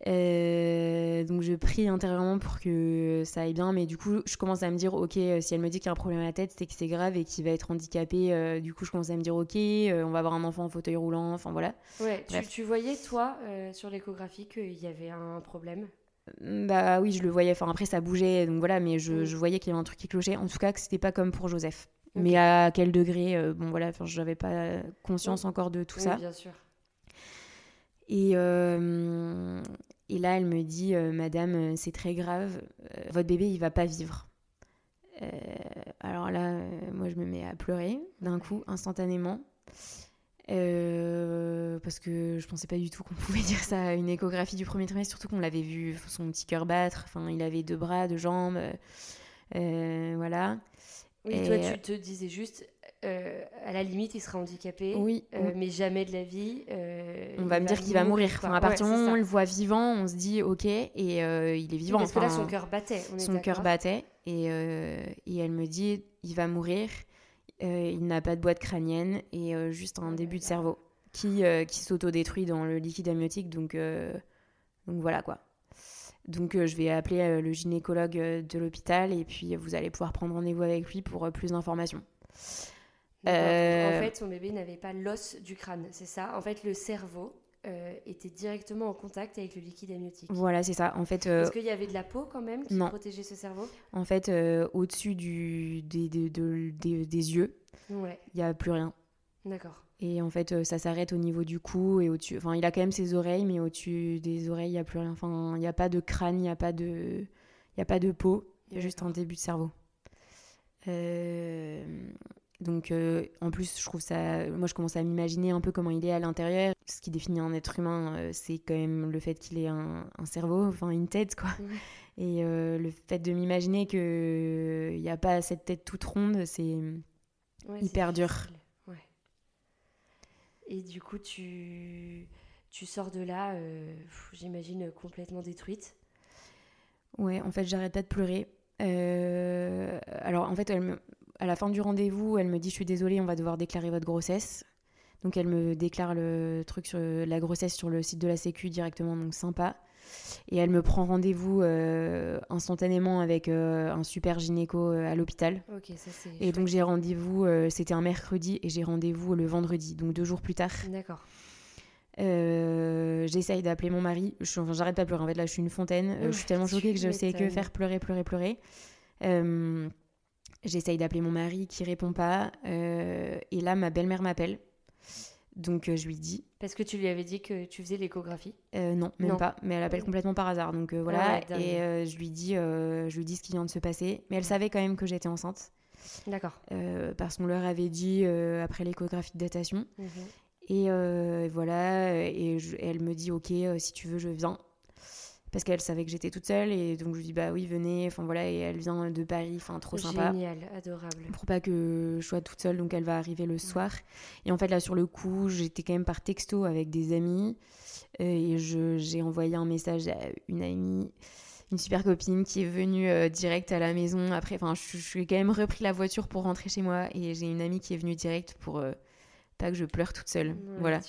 Euh, donc je prie intérieurement pour que ça aille bien, mais du coup je commence à me dire ok si elle me dit qu'il y a un problème à la tête, c'est que c'est grave et qu'il va être handicapé. Euh, du coup je commence à me dire ok euh, on va avoir un enfant en fauteuil roulant, enfin voilà. Ouais. Tu, tu, voyais toi sur l'échographie qu'il y avait un problème? Bah oui, je le voyais. Enfin, après, ça bougeait, donc voilà, mais je, mm. je voyais qu'il y avait un truc qui clochait. En tout cas, que c'était pas comme pour Joseph. Mais à quel degré Bon, voilà, je n'avais pas conscience encore de tout ça. Bien sûr. Et, euh, et là, elle me dit, euh, Madame, euh, c'est très grave, votre bébé, il va pas vivre. alors là, moi, je me mets à pleurer d'un coup, instantanément. parce que je pensais pas du tout qu'on *laughs* pouvait dire ça à une échographie du premier trimestre, surtout qu'on l'avait vu son petit cœur battre. Enfin, il avait deux bras, deux jambes, voilà. Oui, toi, tu te disais juste, euh, à la limite, il sera handicapé, oui, euh, mais jamais de la vie. Euh, on va me dire qu'il va mourir. Enfin, à partir du moment où on le voit vivant, on se dit ok, et il est vivant. parce que là, son cœur battait. son cœur battait, et, et, elle me dit il va mourir. il n'a pas de boîte crânienne et juste un début de cerveau qui, qui s'autodétruit dans le liquide amniotique. Donc, donc voilà quoi. Donc je vais appeler le gynécologue de l'hôpital et puis vous allez pouvoir prendre rendez-vous avec lui pour plus d'informations. En euh, fait, son bébé n'avait pas l'os du crâne, c'est ça. En fait, le cerveau euh, était directement en contact avec le liquide amniotique. Voilà, c'est ça. En fait, euh, est-ce qu'il y avait de la peau quand même qui protégeait ce cerveau? En fait, au-dessus du des, des, des, yeux, il n'y a plus rien. D'accord. Et en fait, ça s'arrête au niveau du cou et au-dessus. Enfin, il a quand même ses oreilles, mais au-dessus des oreilles, il n'y a plus rien. Enfin, il n'y a pas de crâne, il n'y a pas de, a pas de peau. Il y a juste un début de cerveau. Euh, Donc, euh, en plus, je trouve ça. Moi, je commence à m'imaginer un peu comment il est à l'intérieur. Ce qui définit un être humain, euh, c'est quand même le fait qu'il ait un, cerveau, enfin une tête, quoi. Et euh, le fait de m'imaginer qu'il n'y a pas cette tête toute ronde, c'est hyper dur. Et du coup, tu, tu sors de là, j'imagine, complètement détruite. Ouais, en fait, j'arrête pas de pleurer. alors, en fait, elle me à la fin du rendez-vous, elle me dit Je suis désolée, on va devoir déclarer votre grossesse. Donc elle me déclare le truc sur la grossesse sur le site de la Sécu directement, donc sympa. Et elle me prend rendez-vous euh, instantanément avec euh, un super gynéco euh, à l'hôpital. et donc j'ai rendez-vous, c'était un mercredi et j'ai rendez-vous le vendredi, donc deux jours plus tard. D'accord. J'essaye d'appeler mon mari. J'arrête pas de pleurer. En fait, là, je suis une fontaine. je suis tellement *laughs* choquée que je sais que faire pleurer, pleurer, pleurer. J'essaye d'appeler mon mari qui répond pas. Euh, et là, ma belle-mère m'appelle. Donc euh, je lui dis. Parce que tu lui avais dit que tu faisais l'échographie? Euh, Non, même pas. Mais elle appelle complètement par hasard. Donc voilà. Ah et je lui dis, je lui dis ce qui vient de se passer. Mais elle savait quand même que j'étais enceinte. D'accord. parce qu'on leur avait dit après l'échographie de datation. Mhm. Et voilà. Et, et, elle me dit, ok, si tu veux, je viens parce qu'elle savait que j'étais toute seule et donc je lui dis bah oui venez enfin voilà et elle vient de Paris enfin trop sympa. Génial adorable. Pour pas que je sois toute seule donc elle va arriver le soir. Et en fait là sur le coup j'étais quand même par texto avec des amis euh, et j'ai envoyé un message à une amie une super copine qui est venue euh, direct à la maison. Après enfin je, suis quand même repris la voiture pour rentrer chez moi et j'ai une amie qui est venue direct pour euh, pas que je pleure toute seule. voilà.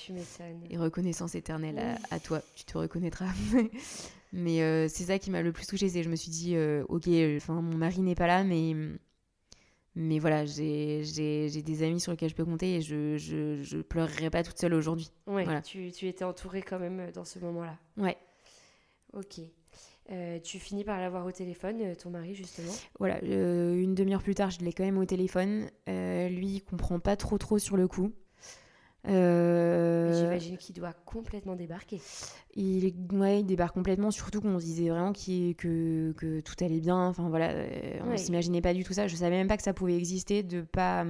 Et reconnaissance éternelle à, à, toi, tu te reconnaîtras. *laughs* Mais euh, c'est ça qui m'a le plus touchée, c'est je me suis dit, euh, ok, enfin mon mari n'est pas là, mais, mais voilà, j'ai des amis sur lesquels je peux compter et je, je, je pleurerai pas toute seule aujourd'hui. Ouais, tu, tu, étais entourée quand même euh, dans ce moment-là. Ouais. Ok. tu finis par l'avoir au téléphone, ton mari justement? Voilà, une demi-heure plus tard, je l'ai quand même au téléphone. lui, il comprend pas trop trop sur le coup. Euh, J'imagine qu'il doit complètement débarquer. Il, ouais, il débarque complètement, surtout qu'on se disait vraiment que, que tout allait bien. Enfin voilà, euh, on s'imaginait pas du tout ça. Je savais même pas que ça pouvait exister, de pas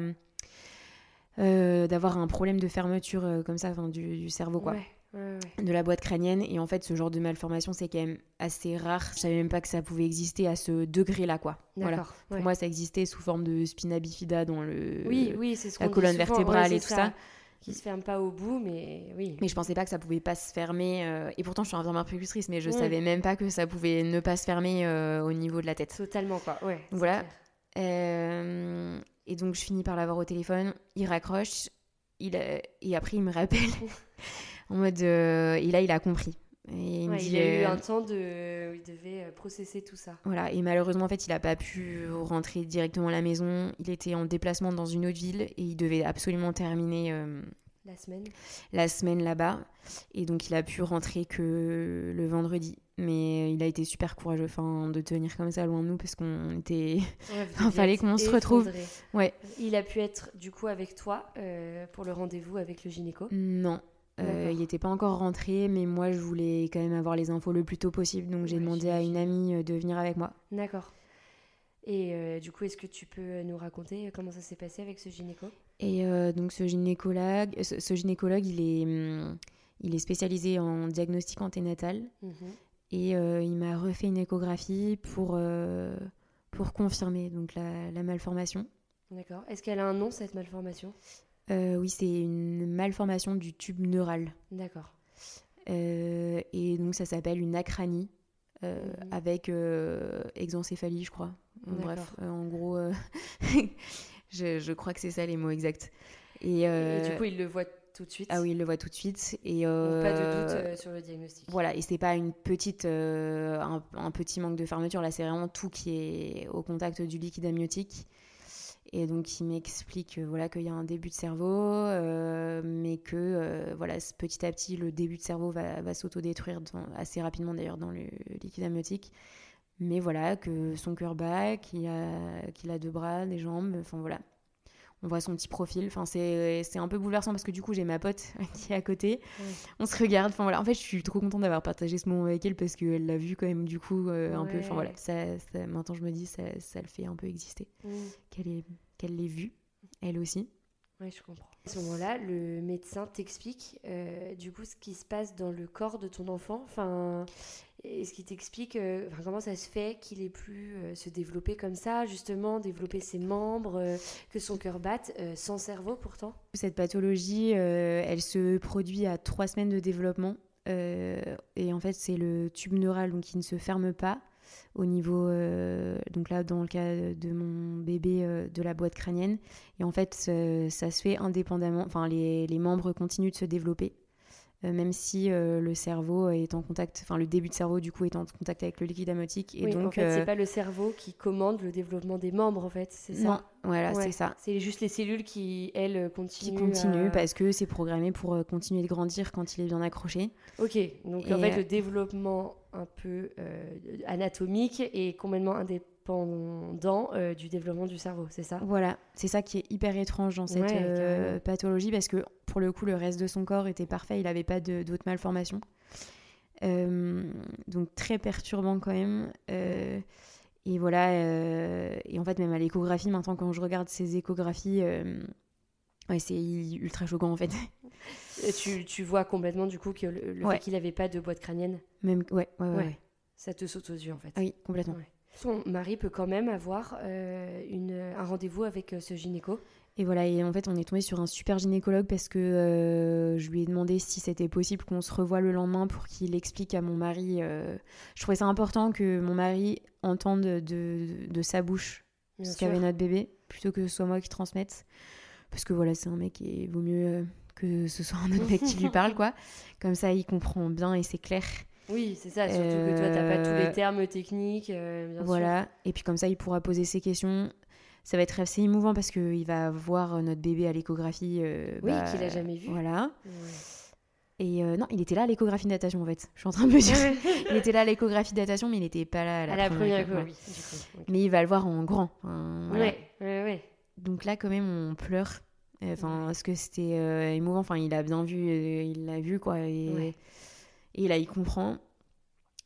euh, d'avoir un problème de fermeture comme ça, du, du, cerveau quoi. de la boîte crânienne et en fait ce genre de malformation c'est quand même assez rare je savais même pas que ça pouvait exister à ce degré là quoi voilà. pour moi ça existait sous forme de spina bifida dans le oui, oui, c'est ce la colonne vertébrale et tout ça qui se ferme pas au bout, mais oui. Mais je pensais pas que ça pouvait pas se fermer. Euh, et pourtant, je suis infirmière précustrice, mais je savais même pas que ça pouvait ne pas se fermer euh, au niveau de la tête. Totalement, quoi. Ouais. voilà. Euh, et donc, je finis par l'avoir au téléphone. Il raccroche. Il, et après, il me rappelle *laughs* en mode. et là, il a compris. Et il, dit, a eu euh, un temps de, il devait euh, processer tout ça. Voilà, et malheureusement, en fait, il n'a pas pu rentrer directement à la maison. Il était en déplacement dans une autre ville et il devait absolument terminer euh, la semaine. La semaine là-bas. Et donc, il a pu rentrer que le vendredi. Mais il a été super courageux enfin, de tenir comme ça loin de nous parce qu'on était. Il *laughs* fallait qu'on se retrouve. Ouais. Il a pu être du coup avec toi pour le rendez-vous avec le gynéco? Non. Euh, il n'était pas encore rentré, mais moi je voulais quand même avoir les infos le plus tôt possible, donc j'ai demandé à une amie euh, de venir avec moi. D'accord. Et euh, du coup, est-ce que tu peux nous raconter comment ça s'est passé avec ce gynéco? Et donc ce gynécologue, ce, gynécologue, il est, hum, il est spécialisé en diagnostic anténatal mhm. et il m'a refait une échographie pour, pour confirmer donc la, la malformation. D'accord. Est-ce qu'elle a un nom cette malformation? Oui, c'est une malformation du tube neural. D'accord. Euh, et donc ça s'appelle une acranie euh, mhm. avec exencéphalie, je crois. Bref, en gros, *laughs* je, crois que c'est ça les mots exacts. Et, du coup, il le voit tout de suite. Ah oui, il le voit tout de suite. Et pas de doute sur le diagnostic. Voilà, et c'est pas une petite, un, un, petit manque de fermeture. Là, c'est vraiment tout qui est au contact du liquide amniotique. Et donc, il m'explique voilà, qu'il y a un début de cerveau, euh, mais que euh, voilà, petit à petit, le début de cerveau va, va s'autodétruire assez rapidement d'ailleurs dans le liquide amniotique. Mais voilà, que son cœur bat, qu'il a, qu'il a deux bras, des jambes, enfin voilà on voit son petit profil. Enfin, c'est un peu bouleversant parce que du coup, j'ai ma pote *laughs* qui est à côté. On se regarde. Enfin, voilà. En fait, je suis trop contente d'avoir partagé ce moment avec elle parce qu'elle l'a vu quand même, du coup, euh, un peu. Enfin, voilà. Ça, maintenant, je me dis, ça, ça le fait un peu exister. Mm. Qu'elle l'ait vu. elle aussi. Oui, je comprends. À ce moment-là, le médecin t'explique euh, du coup ce qui se passe dans le corps de ton enfant. Enfin, est-ce qu'il t'explique euh, comment ça se fait qu'il ait pu euh, se développer comme ça, justement, développer ses membres, que son cœur batte, sans cerveau pourtant Cette pathologie, elle se produit à trois semaines de développement. et en fait, c'est le tube neural donc, qui ne se ferme pas au niveau, euh, donc là dans le cas de mon bébé, euh, de la boîte crânienne. Et en fait, ça se fait indépendamment, enfin les, les membres continuent de se développer. Euh, même si le cerveau est en contact, enfin le début de cerveau du coup est en contact avec le liquide amniotique. Et donc, en fait, c'est pas le cerveau qui commande le développement des membres, en fait, c'est ça? Non, voilà, c'est ça. C'est juste les cellules qui, elles, continuent. Qui continuent parce que c'est programmé pour continuer de grandir quand il est bien accroché. Ok, donc en fait, le développement un peu euh, anatomique et complètement indépendant euh, du développement du cerveau, c'est ça? Voilà, c'est ça qui est hyper étrange dans cette euh, pathologie parce que pour le coup, le reste de son corps était parfait, il n'avait pas d'autres malformations. donc très perturbant quand même. et voilà, et en fait, même à l'échographie, maintenant, quand je regarde ces échographies, Ouais, c'est ultra choquant en fait. *laughs* Tu, tu, vois complètement du coup que le, fait qu'il n'avait pas de boîte crânienne? Même, ouais, ouais, ouais, Ça te saute aux yeux en fait. oui, complètement. Son mari peut quand même avoir euh, une, un rendez-vous avec euh, ce gynéco. Et voilà, et en fait, on est tombé sur un super gynécologue parce que euh, je lui ai demandé si c'était possible qu'on se revoie le lendemain pour qu'il explique à mon mari. je trouvais ça important que mon mari entende de, de, sa bouche ce qu'avait notre bébé, plutôt que ce soit moi qui transmette parce que voilà, c'est un mec et il vaut mieux que ce soit un autre mec qui lui *laughs* parle, quoi. Comme ça, il comprend bien et c'est clair. Oui, c'est ça, surtout que toi, t'as pas tous les euh, termes techniques, euh, bien Voilà, et puis comme ça, il pourra poser ses questions. Ça va être assez émouvant parce qu'il va voir notre bébé à l'échographie. oui, bah, qu'il a jamais vu. Voilà. Et non, il était là à l'échographie de natation en fait. Je suis en train de me dire. *laughs* il était là à l'échographie de natation, mais il n'était pas là à la, première, première oui. Mais il va le voir en grand. Oui, oui, oui. Donc là, quand même, on pleure. Enfin, parce que c'était euh, émouvant. Enfin, il a bien vu, euh, il l'a vu, quoi. Et, et, là, il comprend.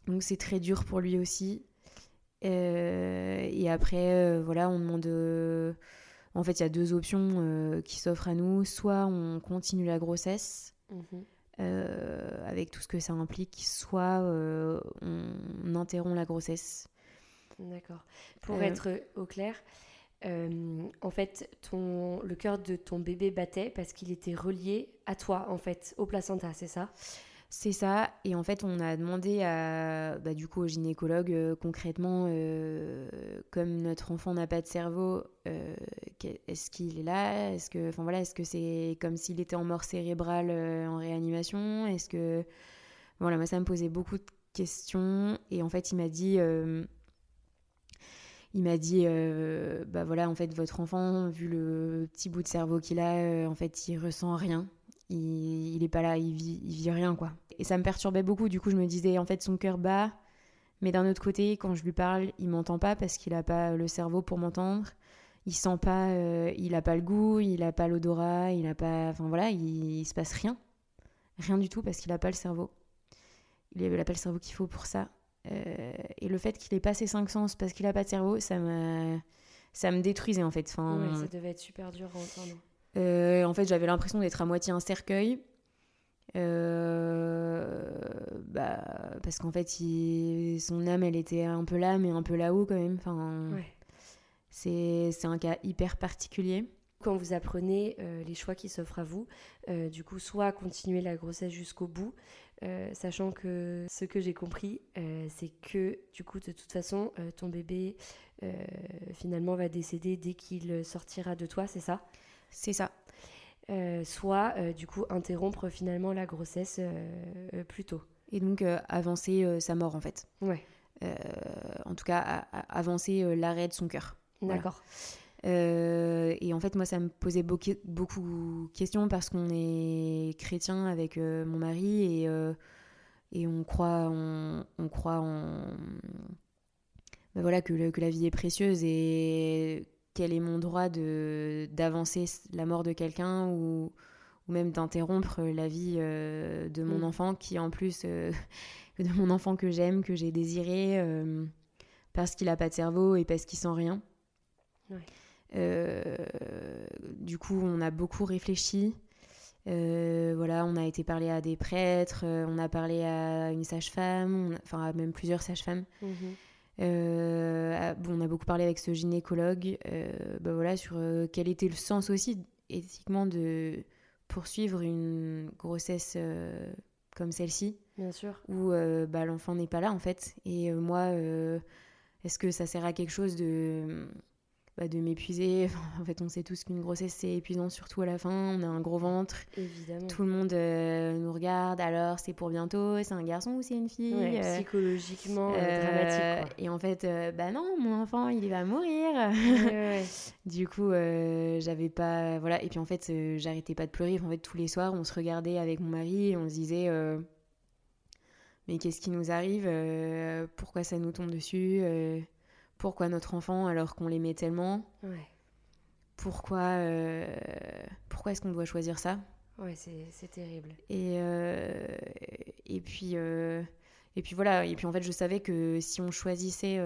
Donc, c'est très dur pour lui aussi. Euh, et après, voilà, on demande. En fait, il y a deux options qui s'offrent à nous. Soit on continue la grossesse. Mhm. avec tout ce que ça implique, soit on interrompt la grossesse. D'accord. Pour être au clair, euh, en fait, ton, le cœur de ton bébé battait parce qu'il était relié à toi, en fait, au placenta, c'est ça? C'est ça. Et en fait, on a demandé à, bah, au gynécologue, euh, concrètement, euh, comme notre enfant n'a pas de cerveau, est-ce qu'il est là? Est-ce que, voilà, est-ce que c'est comme s'il était en mort cérébrale en réanimation? Est-ce que, voilà, moi ça me posait beaucoup de questions. Et en fait, il m'a dit il m'a dit euh, bah voilà en fait votre enfant vu le petit bout de cerveau qu'il a euh, en fait il ressent rien il, il est pas là il vit rien quoi. Et ça me perturbait beaucoup. Du coup je me disais en fait son cœur bat. Mais d'un autre côté quand je lui parle il m'entend pas parce qu'il a pas le cerveau pour m'entendre. Il sent pas euh, il a pas le goût il a pas l'odorat il a pas enfin voilà il, se passe rien. Rien du tout parce qu'il a pas le cerveau. Il a pas le cerveau qu'il faut pour ça. Euh, et le fait qu'il ait pas ses cinq sens parce qu'il a pas de cerveau, ça me, ça me détruisait en fait. Ça devait être super dur à entendre. Euh, en fait, j'avais l'impression d'être à moitié un cercueil. Euh, bah, parce qu'en fait, son âme, elle était un peu là, mais un peu là-haut quand même. Enfin, c'est un cas hyper particulier. Quand vous apprenez les choix qui s'offrent à vous, du coup, soit continuer la grossesse jusqu'au bout, euh, sachant que ce que j'ai compris, euh, c'est que du coup, de toute façon, euh, ton bébé finalement va décéder dès qu'il sortira de toi, c'est ça? C'est ça. soit du coup interrompre finalement la grossesse plus tôt. Et donc avancer sa mort en fait. Ouais. en tout cas, avancer l'arrêt de son cœur. D'accord. Euh, et en fait, moi, ça me posait beaucoup, beaucoup de questions parce qu'on est chrétien avec euh, mon mari et, euh, et on croit, on, on croit en. Ben voilà, que, que, la vie est précieuse et quel est mon droit d'avancer la mort de quelqu'un ou, ou, même d'interrompre la vie de mon mm. enfant qui, en plus, *laughs* de mon enfant que j'aime, que j'ai désiré, parce qu'il n'a pas de cerveau et parce qu'il sent rien. Ouais. du coup, on a beaucoup réfléchi. voilà, on a été parler à des prêtres, on a parlé à une sage-femme, enfin même plusieurs sages-femmes. Mhm. Bon, on a beaucoup parlé avec ce gynécologue, bah voilà, sur quel était le sens aussi éthiquement de poursuivre une grossesse comme celle-ci. Bien sûr. Où euh, bah, l'enfant n'est pas là, en fait. Et euh, moi, euh, est-ce que ça sert à quelque chose de, bah, de m'épuiser *laughs* En fait, on sait tous qu'une grossesse, c'est épuisant, surtout à la fin. On a un gros ventre. Évidemment. Tout le monde nous regarde. Alors, c'est pour bientôt C'est un garçon ou c'est une fille? Psychologiquement dramatique. Et en fait, bah non, mon enfant, il va mourir. *laughs* du coup, j'avais pas. Voilà. Et puis, en fait, j'arrêtais pas de pleurer. En fait, tous les soirs, on se regardait avec mon mari et on se disait mais qu'est-ce qui nous arrive? Euh, Pourquoi ça nous tombe dessus? Euh, Pourquoi notre enfant alors qu'on l'aimait tellement Pourquoi, euh, pourquoi est-ce qu'on doit choisir ça? Ouais, c'est terrible. Et, et, puis, et puis voilà, et puis en fait je savais que si on choisissait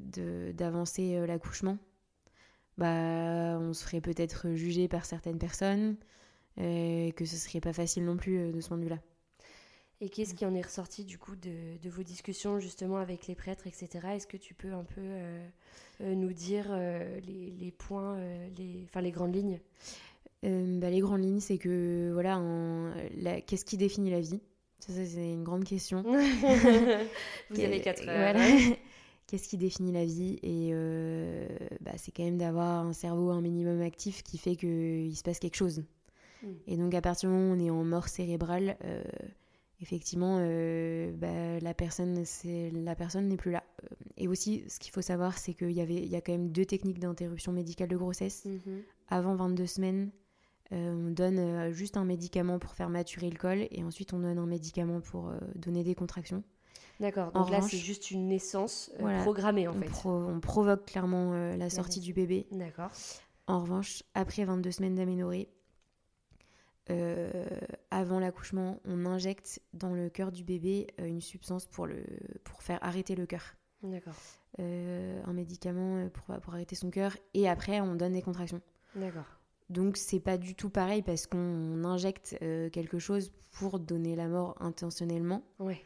d'avancer l'accouchement, bah, on se ferait peut-être jugé par certaines personnes, et que ce serait pas facile non plus de ce point de vue-là. Et qu'est-ce qui en est ressorti du coup de, de, vos discussions justement avec les prêtres, etc. Est-ce que tu peux un peu euh, euh, nous dire euh, les, les, points, les, enfin les grandes lignes? Bah, Les grandes lignes, c'est que voilà, qu'est-ce qui définit la vie? Ça, c'est une grande question. *laughs* Vous avez 4 heures. Voilà. *laughs* qu'est-ce qui définit la vie? Et bah, c'est quand même d'avoir un cerveau un minimum actif qui fait qu'il se passe quelque chose. Hmm. Et donc à partir du moment où on est en mort cérébrale effectivement, euh, bah, la personne, c'est la personne n'est plus là. Euh, et aussi, ce qu'il faut savoir, c'est qu'il y avait, il y a quand même deux techniques d'interruption médicale de grossesse. Mhm. Avant 22 semaines, euh, on donne juste un médicament pour faire maturer le col, et ensuite on donne un médicament pour donner des contractions. D'accord. Donc là, c'est juste une naissance programmée en on fait. on provoque clairement la sortie du bébé. D'accord. En revanche, après 22 semaines d'aménorrhée, euh, avant l'accouchement, on injecte dans le cœur du bébé euh, une substance pour, le, pour faire arrêter le cœur. D'accord. Euh, un médicament pour, pour arrêter son cœur. Et après, on donne des contractions. D'accord. Donc, c'est pas du tout pareil parce qu'on injecte quelque chose pour donner la mort intentionnellement. Ouais.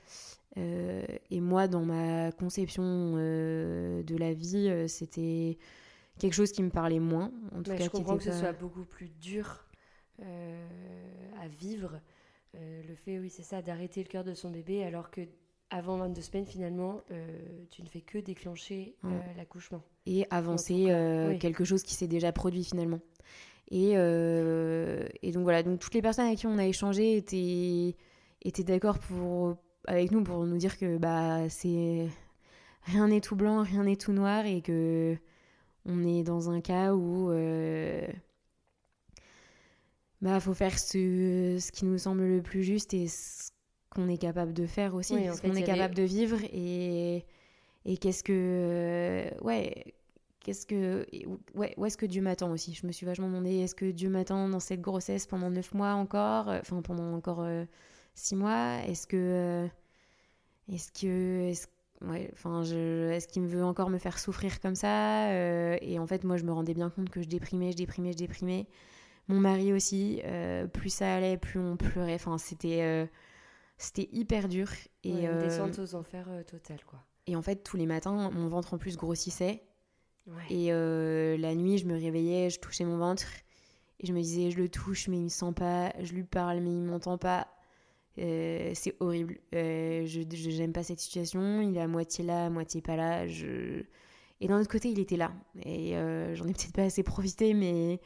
et moi, dans ma conception de la vie, c'était quelque chose qui me parlait moins. En tout cas, je comprends que ce soit beaucoup plus dur à vivre. Euh, le fait, oui, c'est ça, d'arrêter le cœur de son bébé alors que avant 22 semaines, finalement, euh, tu ne fais que déclencher l'accouchement. Et avancer quelque chose qui s'est déjà produit finalement. Et, et, donc voilà, donc toutes les personnes avec qui on a échangé étaient, étaient d'accord pour, avec nous pour nous dire que bah, c'est rien n'est tout blanc, rien n'est tout noir et que on est dans un cas où bah faut faire ce, ce qui nous semble le plus juste et ce qu'on est capable de faire aussi, ce qu'on est capable de vivre et, et qu'est-ce que euh, ouais qu'est-ce que ouais où est-ce que Dieu m'attend aussi? Je me suis vachement demandé est-ce que Dieu m'attend dans cette grossesse pendant neuf mois encore euh, enfin pendant encore euh, six mois? Est-ce que est-ce que est-ce ouais enfin je est-ce qu'il me veut encore me faire souffrir comme ça et en fait moi je me rendais bien compte que je déprimais je déprimais je déprimais mon mari aussi, euh, plus ça allait, plus on pleurait. Enfin, c'était euh, c'était hyper dur. Et, une euh, descente aux enfers total, quoi. Et en fait, tous les matins, mon ventre en plus grossissait. Et la nuit, je me réveillais, je touchais mon ventre. Et je me disais, je le touche, mais il me sent pas. Je lui parle, mais il m'entend pas. c'est horrible. je n'aime pas cette situation. Il est à moitié là, à moitié pas là. Je... Et d'un autre côté, il était là. Et j'en ai peut-être pas assez profité, mais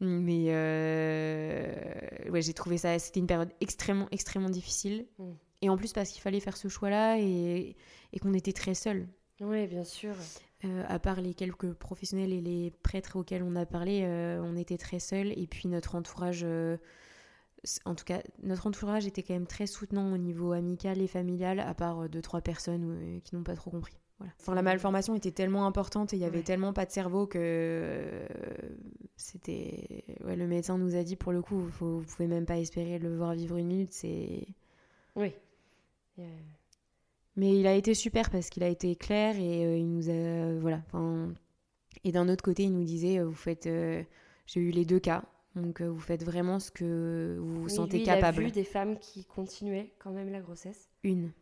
mais euh, ouais, j'ai trouvé ça, c'était une période extrêmement, extrêmement difficile. Mm. Et en plus parce qu'il fallait faire ce choix-là et, et qu'on était très seuls. Oui, bien sûr. Euh, à part les quelques professionnels et les prêtres auxquels on a parlé, euh, on était très seuls. Et puis notre entourage, en tout cas, notre entourage était quand même très soutenant au niveau amical et familial, à part deux, trois personnes qui n'ont pas trop compris. Enfin, la malformation était tellement importante et il y avait tellement pas de cerveau que euh, c'était. Ouais, le médecin nous a dit pour le coup, vous, vous pouvez même pas espérer le voir vivre une minute. C'est. Oui. Mais il a été super parce qu'il a été clair et euh, il nous a. voilà. Et d'un autre côté, il nous disait, vous faites, j'ai eu les deux cas, donc vous faites vraiment ce que vous vous sentez lui, capable. Il a vu des femmes qui continuaient quand même la grossesse. Une.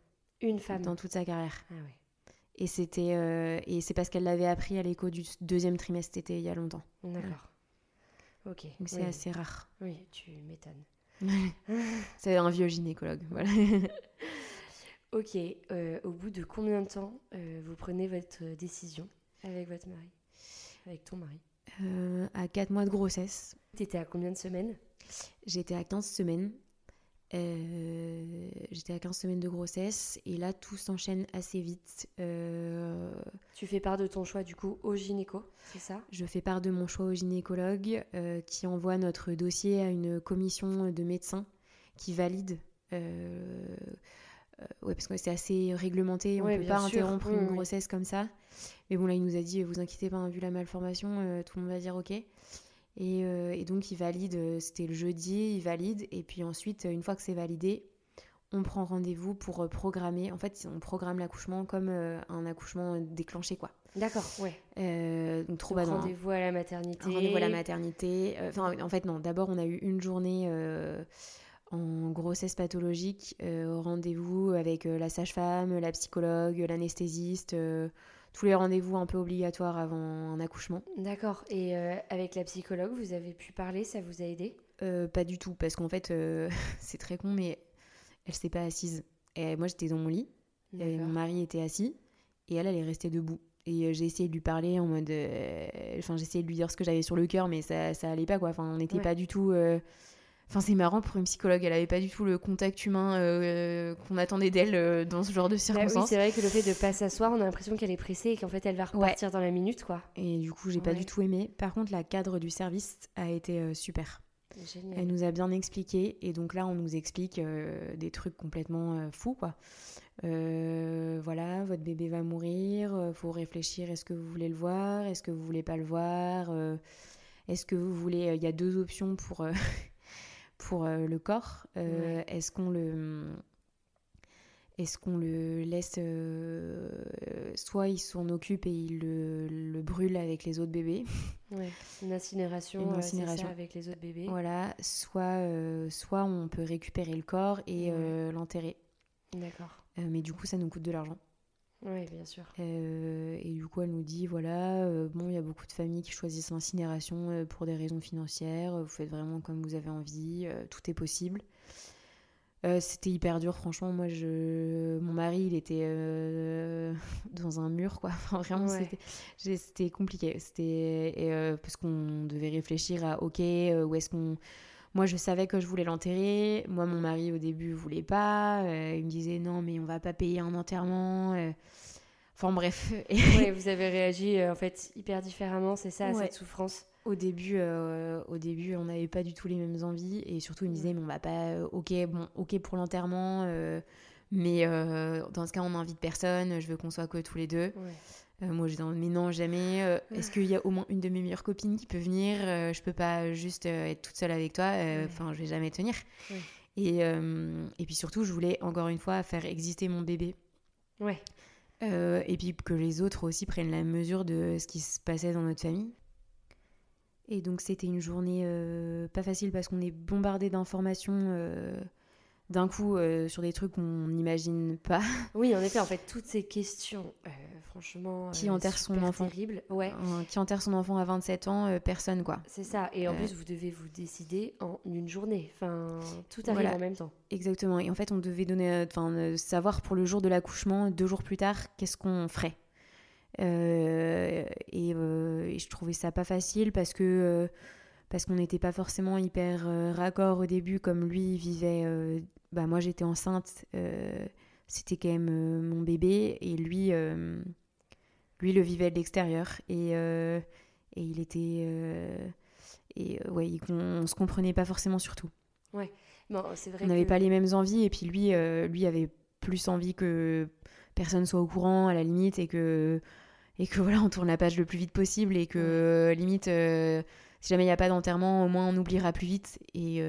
Une femme. Dans toute sa carrière. Ah ouais. Et c'était et c'est parce qu'elle l'avait appris à l'écho du deuxième trimestre, c'était il y a longtemps. D'accord. Ok. Donc c'est assez rare. Oui, tu m'étonnes. *laughs* c'est un vieux gynécologue, voilà. *laughs* ok. Euh, au bout de combien de temps euh, vous prenez votre décision avec votre mari, avec ton mari? Euh, À 4 mois de grossesse. T'étais à combien de semaines? J'étais à 15 semaines. J'étais à 15 semaines de grossesse et là tout s'enchaîne assez vite. Tu fais part de ton choix du coup au gynéco, c'est ça? Je fais part de mon choix au gynécologue qui envoie notre dossier à une commission de médecins qui valide. ouais, parce que c'est assez réglementé, on ne peut pas interrompre une grossesse comme ça. Mais bon, là, il nous a dit, vous inquiétez pas, vu la malformation, tout le monde va dire ok. Et, donc, il valide, c'était le jeudi, il valide. Et puis ensuite, une fois que c'est validé, on prend rendez-vous pour programmer. En fait, on programme l'accouchement comme un accouchement déclenché, quoi. D'accord, ouais. donc, trop badant. Rendez-vous à la maternité. Rendez-vous à la maternité. Enfin, en fait, non. D'abord, on a eu une journée en grossesse pathologique, au rendez-vous avec la sage-femme, la psychologue, l'anesthésiste tous les rendez-vous un peu obligatoires avant un accouchement. D'accord. Et euh, avec la psychologue, vous avez pu parler Ça vous a aidé? Euh, Pas du tout, parce qu'en fait, euh, *laughs* c'est très con, mais elle s'est pas assise. Et moi, j'étais dans mon lit, et mon mari était assis, et elle, elle est restée debout. Et j'ai essayé de lui parler en mode. Enfin, j'ai essayé de lui dire ce que j'avais sur le cœur, mais ça, ça allait pas, quoi. Enfin, on n'était pas du tout. Enfin, c'est marrant pour une psychologue, elle avait pas du tout le contact humain euh, qu'on attendait d'elle euh, dans ce genre de circonstances. Bah oui, c'est vrai que le fait de pas s'asseoir, on a l'impression qu'elle est pressée et qu'en fait elle va repartir dans la minute, quoi. Et du coup, j'ai pas du tout aimé. Par contre, la cadre du service a été euh, super. Génial. Elle nous a bien expliqué et donc là, on nous explique des trucs complètement fous, quoi. voilà, votre bébé va mourir, faut réfléchir. Est-ce que vous voulez le voir Est-ce que vous voulez pas le voir Est-ce que vous voulez Il y a deux options pour pour euh, le corps euh, Est-ce qu'on le est-ce qu'on le laisse euh, soit il s'en occupe et il le, brûle avec les autres bébés. Ouais. une incinération, une incinération. avec les autres bébés. Voilà. Soit soit on peut récupérer le corps et l'enterrer. D'accord. Mais du coup ça nous coûte de l'argent oui, bien sûr. Euh, et du coup, elle nous dit voilà, euh, bon, il y a beaucoup de familles qui choisissent l'incinération euh, pour des raisons financières. Vous faites vraiment comme vous avez envie, tout est possible. c'était hyper dur, franchement. Moi, je, mon mari, il était *laughs* dans un mur, quoi. Enfin, vraiment, c'était compliqué. C'était parce qu'on devait réfléchir à ok, où est-ce qu'on moi, je savais que je voulais l'enterrer. Moi, mon mari, au début, voulait pas. Euh, il me disait non, mais on va pas payer un enterrement. Euh. Enfin, bref. *laughs* vous avez réagi euh, en fait hyper différemment, c'est ça, cette souffrance? Au début, au début, on n'avait pas du tout les mêmes envies. Et surtout, il me disait, mais on va pas. ok, bon, ok pour l'enterrement. mais dans ce cas, on n'invite personne. Je veux qu'on soit que tous les deux. Euh, moi, j'ai dit, mais non, jamais. Euh, est-ce qu'il y a au moins une de mes meilleures copines qui peut venir euh, Je peux pas juste être toute seule avec toi. Enfin, je vais jamais tenir. Et, et puis surtout, je voulais encore une fois faire exister mon bébé. Ouais. et puis que les autres aussi prennent la mesure de ce qui se passait dans notre famille. Et donc c'était une journée pas facile parce qu'on est bombardé d'informations d'un coup euh, sur des trucs qu'on n'imagine pas. Oui, en effet, en fait, toutes ces questions, euh, franchement, qui enterre son enfant, terrible. Ouais. qui enterre son enfant à 27 ans, euh, personne quoi. C'est ça. Et en plus, vous devez vous décider en une journée. Enfin, tout arrive en même temps. Exactement. Et en fait, on devait donner, enfin, savoir pour le jour de l'accouchement, deux jours plus tard, qu'est-ce qu'on ferait. Et, et, je trouvais ça pas facile parce que parce qu'on n'était pas forcément hyper raccord au début, comme lui vivait bah moi j'étais enceinte, euh, c'était quand même euh, mon bébé et lui, euh, lui le vivait de l'extérieur et, et il était et ouais, on, se comprenait pas forcément sur tout. Ouais, bon, c'est vrai. On n'avait pas les mêmes envies et puis lui, lui avait plus envie que personne soit au courant à la limite et que et que *laughs* voilà on tourne la page le plus vite possible et que limite si jamais il n'y a pas d'enterrement au moins on oubliera plus vite et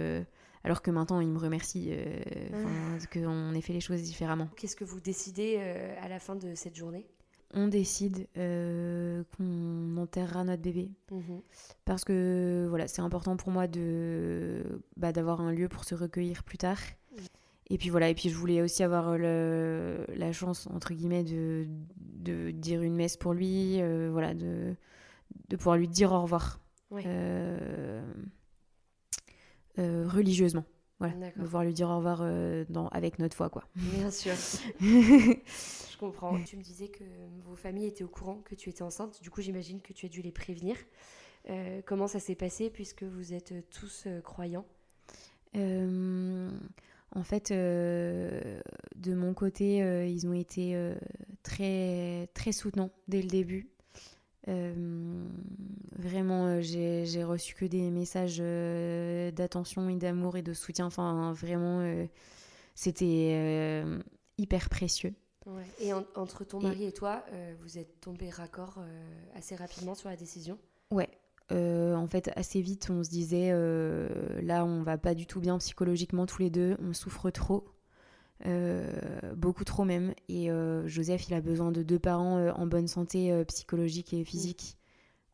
alors que maintenant, il me remercie euh, qu'on ait fait les choses différemment. Qu'est-ce que vous décidez euh, à la fin de cette journée? On décide qu'on enterrera notre bébé. Mhm. Parce que voilà, c'est important pour moi de bah, d'avoir un lieu pour se recueillir plus tard. Et puis voilà, et puis je voulais aussi avoir le, la chance, entre guillemets, de, de dire une messe pour lui, voilà, de, de pouvoir lui dire au revoir. Religieusement. Voilà, pouvoir lui dire au revoir euh, dans, avec notre foi, quoi. Bien sûr. *laughs* je comprends. Tu me disais que vos familles étaient au courant que tu étais enceinte. Du coup, j'imagine que tu as dû les prévenir. Euh, comment ça s'est passé puisque vous êtes tous euh, croyants? En fait, de mon côté, ils ont été très, très soutenants dès le début. Euh, vraiment, euh, j'ai reçu que des messages euh, d'attention et d'amour et de soutien. Enfin, vraiment, c'était hyper précieux. Et entre ton mari et, toi, vous êtes tombés raccord assez rapidement sur la décision? Ouais. en fait, assez vite, on se disait, là, on va pas du tout bien psychologiquement tous les deux, on souffre trop. Euh, beaucoup trop même. Et euh, Joseph, il a besoin de deux parents euh, en bonne santé psychologique et physique.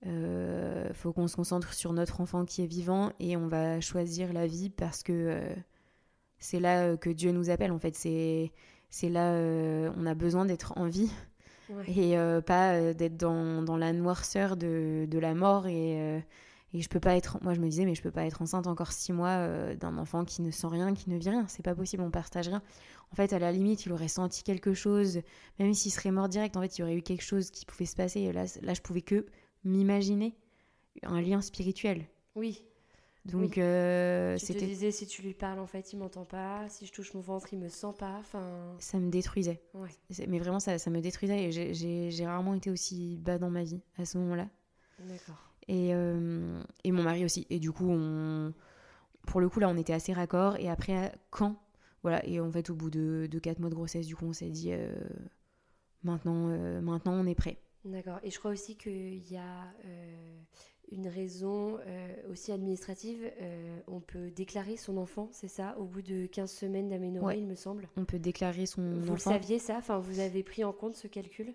Il faut qu'on se concentre sur notre enfant qui est vivant et on va choisir la vie parce que c'est là que Dieu nous appelle en fait. C'est, c'est là on a besoin d'être en vie et pas d'être dans, dans, la noirceur de, de la mort et et je peux pas être, moi je me disais, mais je peux pas être enceinte encore six mois euh, d'un enfant qui ne sent rien, qui ne vit rien. C'est pas possible, on partage rien. En fait, à la limite, il aurait senti quelque chose, même s'il serait mort direct, en fait, il y aurait eu quelque chose qui pouvait se passer. Et là, là, je pouvais que m'imaginer un lien spirituel. Oui. Donc, euh, c'était. Tu te disais, si tu lui parles, en fait, il m'entend pas. Si je touche mon ventre, il me sent pas. Enfin. Ça me détruisait. Ouais. Mais vraiment, ça, ça me détruisait. Et j'ai rarement été aussi bas dans ma vie à ce moment-là. D'accord. Et, euh, et, mon mari aussi. Et du coup, on, pour le coup, là, on était assez raccord. Et après, quand? Voilà. Et en fait, au bout de, de 4 mois de grossesse, du coup, on s'est dit euh, maintenant, euh, maintenant, on est prêt. D'accord. Et je crois aussi qu'il y a une raison aussi administrative. on peut déclarer son enfant, c'est ça, au bout de 15 semaines d'aménorrhée, il me semble. On peut déclarer son enfant. Vous le saviez, ça? Enfin, vous avez pris en compte ce calcul?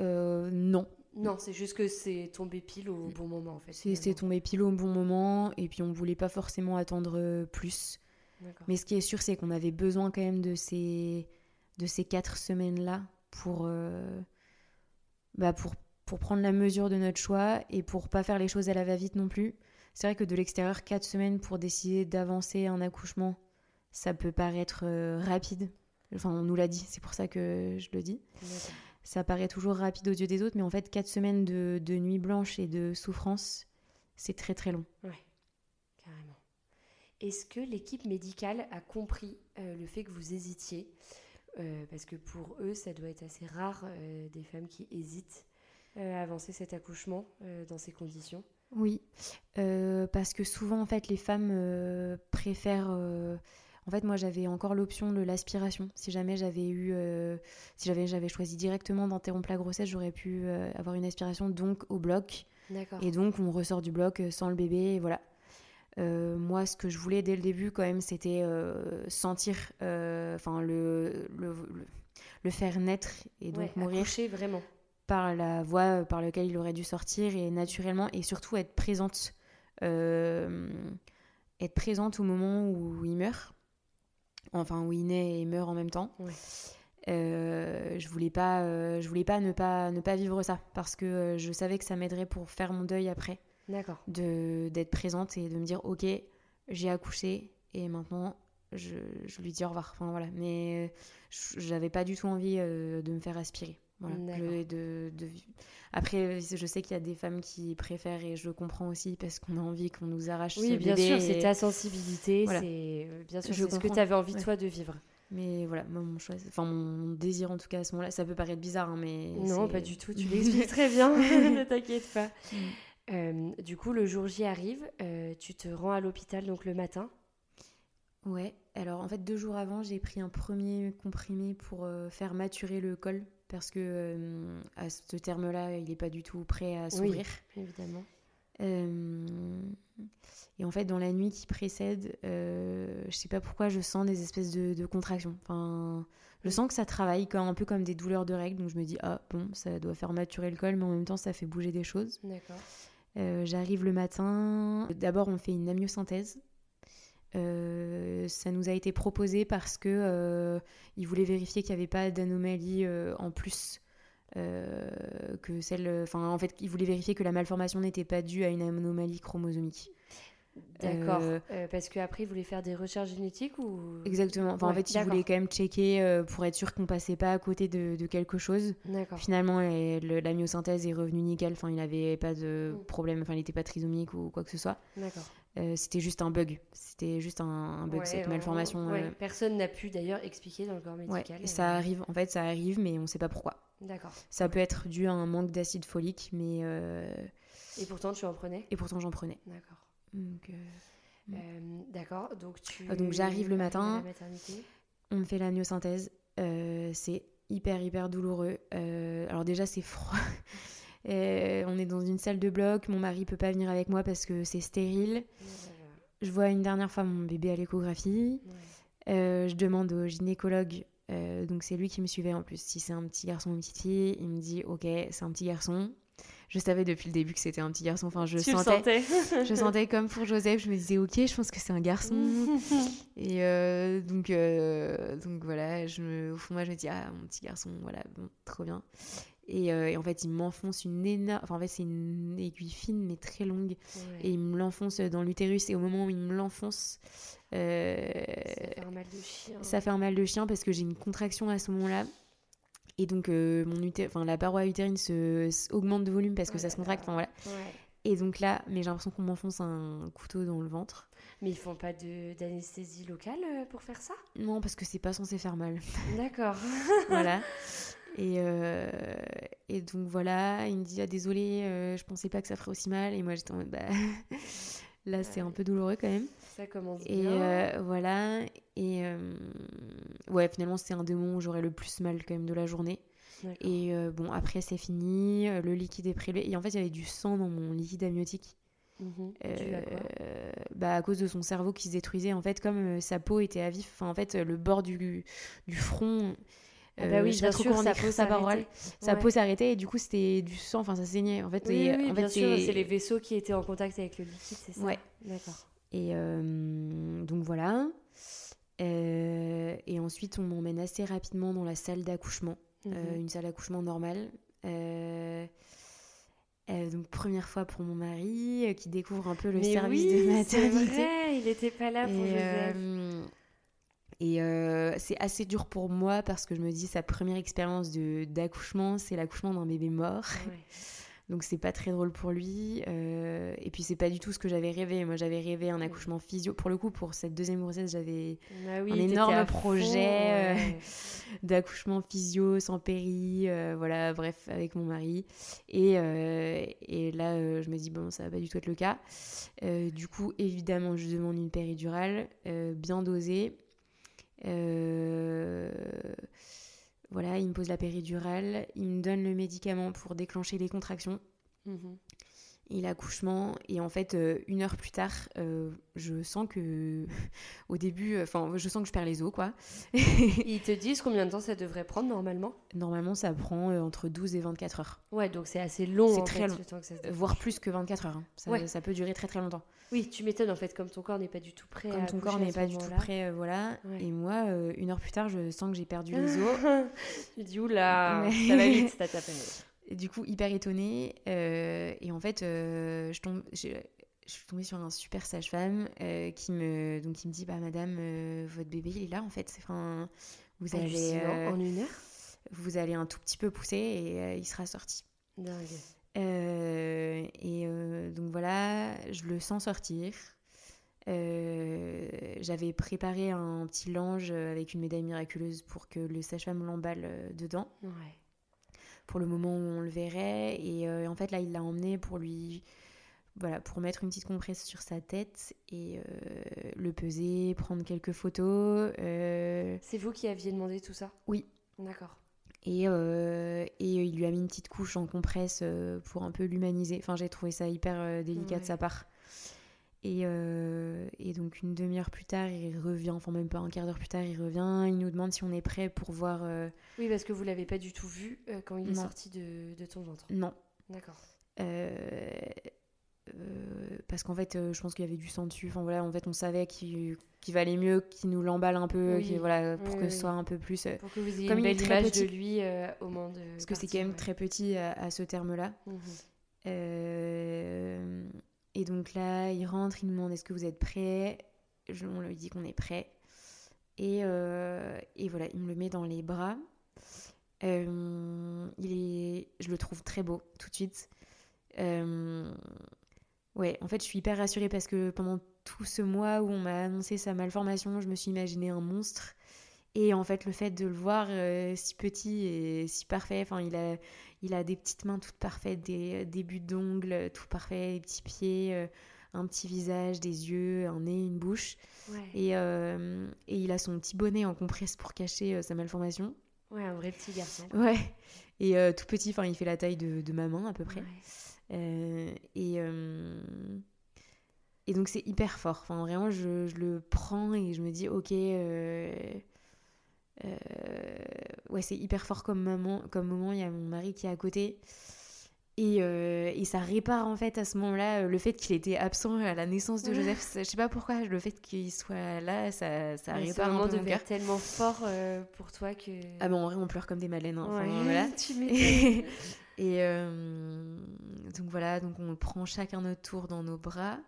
Non. Non, c'est juste que c'est tombé pile au bon moment en fait. C'est tombé pile au bon moment et puis on voulait pas forcément attendre euh, plus. Mais ce qui est sûr, c'est qu'on avait besoin quand même de ces, de ces quatre semaines-là pour, euh, bah pour, pour prendre la mesure de notre choix et pour pas faire les choses à la va-vite non plus. C'est vrai que de l'extérieur, quatre semaines pour décider d'avancer un accouchement, ça peut paraître euh, rapide. Enfin, on nous l'a dit, c'est pour ça que je le dis ça paraît toujours rapide aux yeux des autres, mais en fait, quatre semaines de, nuit blanche et de souffrance, c'est très très long. Ouais, carrément. Est-ce que l'équipe médicale a compris euh, le fait que vous hésitiez? Euh, Parce que pour eux, ça doit être assez rare euh, des femmes qui hésitent à avancer cet accouchement dans ces conditions. Oui, parce que souvent, en fait, les femmes préfèrent en fait, moi, j'avais encore l'option de l'aspiration. Si jamais j'avais eu, euh, si j'avais, j'avais choisi directement d'interrompre la grossesse, j'aurais pu euh, avoir une aspiration donc au bloc. Et donc, on ressort du bloc euh, sans le bébé, et voilà. moi, ce que je voulais dès le début, quand même, c'était sentir, enfin, le, le, le, faire naître et donc mourir. vraiment. Par la voie par laquelle il aurait dû sortir et naturellement, et surtout être présente. être présente au moment où il meurt enfin où il naît et meurt en même temps. Euh, je voulais pas, euh, je voulais pas ne pas ne pas vivre ça parce que euh, je savais que ça m'aiderait pour faire mon deuil après. D'accord. De d'être présente et de me dire ok j'ai accouché et maintenant je, je, lui dis au revoir. Enfin voilà, mais j'avais pas du tout envie de me faire aspirer. Voilà. de, de, Après, je sais qu'il y a des femmes qui préfèrent et je comprends aussi parce qu'on a envie qu'on nous arrache oui, bien sûr, c'est ta sensibilité, c'est euh, bien sûr, c'est ce que tu avais envie toi de vivre. Mais voilà, moi, mon choix, enfin mon désir en tout cas à ce moment-là, ça peut paraître bizarre, hein, mais non, pas du tout. Tu l'expliques très bien, *laughs* ne t'inquiète pas. Mm. Euh, du coup, le jour J arrive, euh, tu te rends à l'hôpital donc le matin. Ouais. Alors en fait, deux jours avant, j'ai pris un premier comprimé pour faire maturer le col parce que euh, à ce terme-là, il n'est pas du tout prêt à s'ouvrir. évidemment. Euh, et en fait, dans la nuit qui précède, euh, je sais pas pourquoi je sens des espèces de, contractions. Enfin, je sens que ça travaille comme, un peu comme des douleurs de règles. Donc je me dis, ah bon, ça doit faire maturer le col, mais en même temps, ça fait bouger des choses. D'accord. Euh, j'arrive le matin. D'abord, on fait une amniosynthèse. Euh, ça nous a été proposé parce que euh, ils voulaient vérifier qu'il n'y avait pas d'anomalie en plus que celle. Enfin, en fait, ils voulaient vérifier que la malformation n'était pas due à une anomalie chromosomique. D'accord. Euh, euh, parce qu'après, ils voulaient faire des recherches génétiques ou? Exactement. Enfin, en fait, ils voulaient quand même checker euh, pour être sûr qu'on passait pas à côté de, quelque chose. D'accord. Finalement, la myosynthèse est revenue nickel. Enfin, il n'avait pas de mm. problème. Enfin, il n'était pas trisomique ou quoi que ce soit. D'accord. C'était juste un bug. C'était juste un, bug, cette malformation. Personne n'a pu d'ailleurs expliquer dans le corps médical. ça arrive. En fait, ça arrive, mais on ne sait pas pourquoi. D'accord. Ça peut être dû à un manque d'acide folique, mais. Et pourtant, tu en prenais? Et pourtant, j'en prenais. D'accord. Donc, euh, D'accord, donc tu. Ah, donc j'arrive le matin, on me fait la myosynthèse, euh, c'est hyper hyper douloureux. Euh, alors déjà c'est froid. On est dans une salle de bloc, mon mari peut pas venir avec moi parce que c'est stérile. Je vois une dernière fois mon bébé à l'échographie. je demande au gynécologue, donc c'est lui qui me suivait en plus, si c'est un petit garçon ou une petite fille. Il me dit ok c'est un petit garçon je savais depuis le début que c'était un petit garçon. Enfin, je sentais, *laughs* je sentais comme pour Joseph. Je me disais, ok, je pense que c'est un garçon. *laughs* et euh, donc, euh, donc voilà, je au fond moi, je me dis, ah, mon petit garçon, voilà, bon, trop bien. Et, euh, en fait, il m'enfonce une énorme. Enfin, en fait, c'est une aiguille fine mais très longue. Et il me l'enfonce dans l'utérus. Et au moment où il me l'enfonce. ça fait un mal de chien. Ça fait un mal de chien parce que j'ai une contraction à ce moment-là. Et donc, euh, mon enfin, la paroi utérine se, augmente de volume parce que ça se contracte. Enfin, voilà. Et donc là, mais j'ai l'impression qu'on m'enfonce un couteau dans le ventre. Mais ils font pas d'anesthésie locale euh, pour faire ça? Non, parce que c'est pas censé faire mal. D'accord. *laughs* voilà. *laughs* Et, euh, et donc voilà, il me dit ah, désolé, je pensais pas que ça ferait aussi mal. Et moi j'étais en mode bah *laughs* là c'est un peu douloureux quand même. Ça commence et bien. voilà. Et ouais, finalement, c'est un moments où j'aurais le plus mal quand même de la journée. Et euh, bon, après, c'est fini. Euh, le liquide est prélevé. Et en fait, il y avait du sang dans mon liquide amniotique. Mhm. Euh, bah, à cause de son cerveau qui se détruisait. En fait, comme sa peau était à vif, en fait, le bord du, du front. Ah bah oui, bien sûr, sa peau s'arrêtait. Sa peau s'arrêtait et du coup c'était du sang, enfin ça saignait. En fait, oui, oui, en bien sûr, c'est les vaisseaux qui étaient en contact avec le liquide, c'est ça. Ouais. D'accord. Et donc voilà. Euh, et ensuite, on m'emmène assez rapidement dans la salle d'accouchement, euh, mhm. une salle d'accouchement normale. Euh, donc première fois pour mon mari qui découvre un peu le service de maternité. Vrai, il n'était pas là pour et, et c'est assez dur pour moi parce que je me dis sa première expérience d'accouchement, c'est l'accouchement d'un bébé mort. Ouais. *laughs* Donc c'est pas très drôle pour lui. Euh, et puis c'est pas du tout ce que j'avais rêvé. Moi j'avais rêvé un accouchement physio. Pour le coup, pour cette deuxième grossesse, j'avais ah un énorme projet euh, *laughs* d'accouchement physio, sans péri, euh, voilà, bref, avec mon mari. Et, et là, je me dis, bon, ça va pas du tout être le cas. du coup, évidemment, je demande une péridurale bien dosée. Euh voilà, il me pose la péridurale, il me donne le médicament pour déclencher les contractions. Mhm. Et l'accouchement, et en fait, euh, une heure plus tard, euh, je sens que, *laughs* au début, euh, enfin, je sens que je perds les os, quoi. *laughs* Ils te disent combien de temps ça devrait prendre normalement? Normalement, ça prend entre 12 et 24 heures. Ouais, donc c'est assez long. C'est très long, voire plus que 24 heures. Hein. Ça, ça, peut durer très très longtemps. Oui, tu m'étonnes en fait, comme ton corps n'est pas du tout prêt. Comme ton corps n'est pas du tout prêt, voilà. Et moi, une heure plus tard, je sens que j'ai perdu les *laughs* os. tu dis oula, ça va vite, ça du coup, hyper étonnée. Euh, et en fait, euh, je, tombe, je, suis tombée sur un super sage-femme euh, qui, me, donc, qui me dit bah, Madame, votre bébé, il est là en fait. Enfin, vous allez. en une heure? Vous allez un tout petit peu pousser et il sera sorti. Dingue. et donc voilà, je le sens sortir. J'avais préparé un petit linge avec une médaille miraculeuse pour que le sage-femme l'emballe dedans. Ouais pour le moment où on le verrait. Et euh, en fait, là, il l'a emmené pour lui. Voilà, pour mettre une petite compresse sur sa tête et euh, le peser, prendre quelques photos. Euh. C'est vous qui aviez demandé tout ça? Oui. D'accord. Et, et, il lui a mis une petite couche en compresse pour un peu l'humaniser. Enfin, j'ai trouvé ça hyper délicat de sa part. Et, et, donc une demi-heure plus tard, il revient, enfin même pas un quart d'heure plus tard, il revient, il nous demande si on est prêt pour voir... Oui, parce que vous l'avez pas du tout vu quand il est sorti de, de ton ventre. Non. D'accord. Euh, parce qu'en fait, euh, je pense qu'il y avait du sang dessus. Enfin voilà, en fait, on savait qu'il valait mieux qu'il nous l'emballe un peu, voilà, pour que ce soit un peu plus. Euh, pour que vous ayez comme une belle image de lui au moment de. Parce que c'est quand même très petit à, ce terme-là. Mhm. Et donc là, il rentre, il nous demande est-ce que vous êtes prêts? On lui dit qu'on est prêt. Et, et, voilà, il me le met dans les bras. il est, je le trouve très beau tout de suite. Ouais, en fait, je suis hyper rassurée parce que pendant tout ce mois où on m'a annoncé sa malformation, je me suis imaginé un monstre. Et en fait, le fait de le voir euh, si petit et si parfait, enfin, il a, il a des petites mains toutes parfaites, des, des buts d'ongles tout parfaits, des petits pieds, euh, un petit visage, des yeux, un nez, une bouche. Et, euh, et, il a son petit bonnet en compresse pour cacher sa malformation. Ouais, un vrai petit garçon. Ouais. Et tout petit, enfin, il fait la taille de, de ma main à peu près. Ouais. Euh, et, euh, et donc c'est hyper fort. Enfin, vraiment, je, je, le prends et je me dis, ok, euh, ouais, c'est hyper fort comme moment. Comme moment, il y a mon mari qui est à côté. Et, et, ça répare en fait à ce moment-là le fait qu'il était absent à la naissance de Joseph. *laughs* Je sais pas pourquoi, le fait qu'il soit là, ça, ça répare un peu mon cœur. tellement fort pour toi que. Ah bon, en vrai, on pleure comme des. Hein. Enfin, ouais, voilà. *laughs* tu *laughs* Et donc voilà, donc on prend chacun notre tour dans nos bras.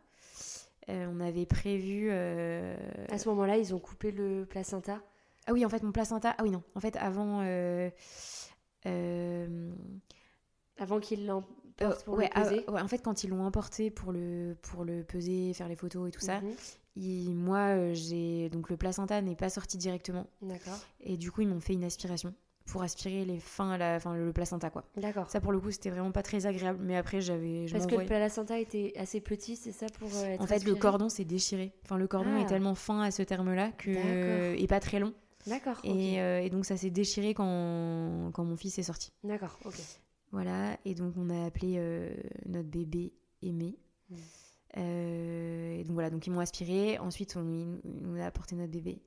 Euh, on avait prévu. Euh, à ce moment-là, ils ont coupé le placenta Ah oui, en fait, mon placenta. Ah oui, non. En fait, avant. Euh, avant qu'ils l'emportent pour le ah, peser ouais, en fait, quand ils l'ont emporté pour le, pour le peser, faire les photos et tout ça, mhm. moi, j'ai. Donc le placenta n'est pas sorti directement. D'accord. Et du coup, ils m'ont fait une aspiration pour aspirer les fins, la, le placenta quoi. D'accord. Ça pour le coup c'était vraiment pas très agréable, mais après j'avais. Parce que le placenta était assez petit, c'est ça pour euh, En fait le cordon s'est déchiré. Enfin le cordon est ah. tellement fin à ce terme-là que et pas très long. D'accord. Et, euh, et, donc ça s'est déchiré quand, quand mon fils est sorti. D'accord. Ok. Voilà et donc on a appelé euh, notre bébé Aimé. Hmm. et donc voilà donc ils m'ont aspiré. Ensuite on, on a apporté notre bébé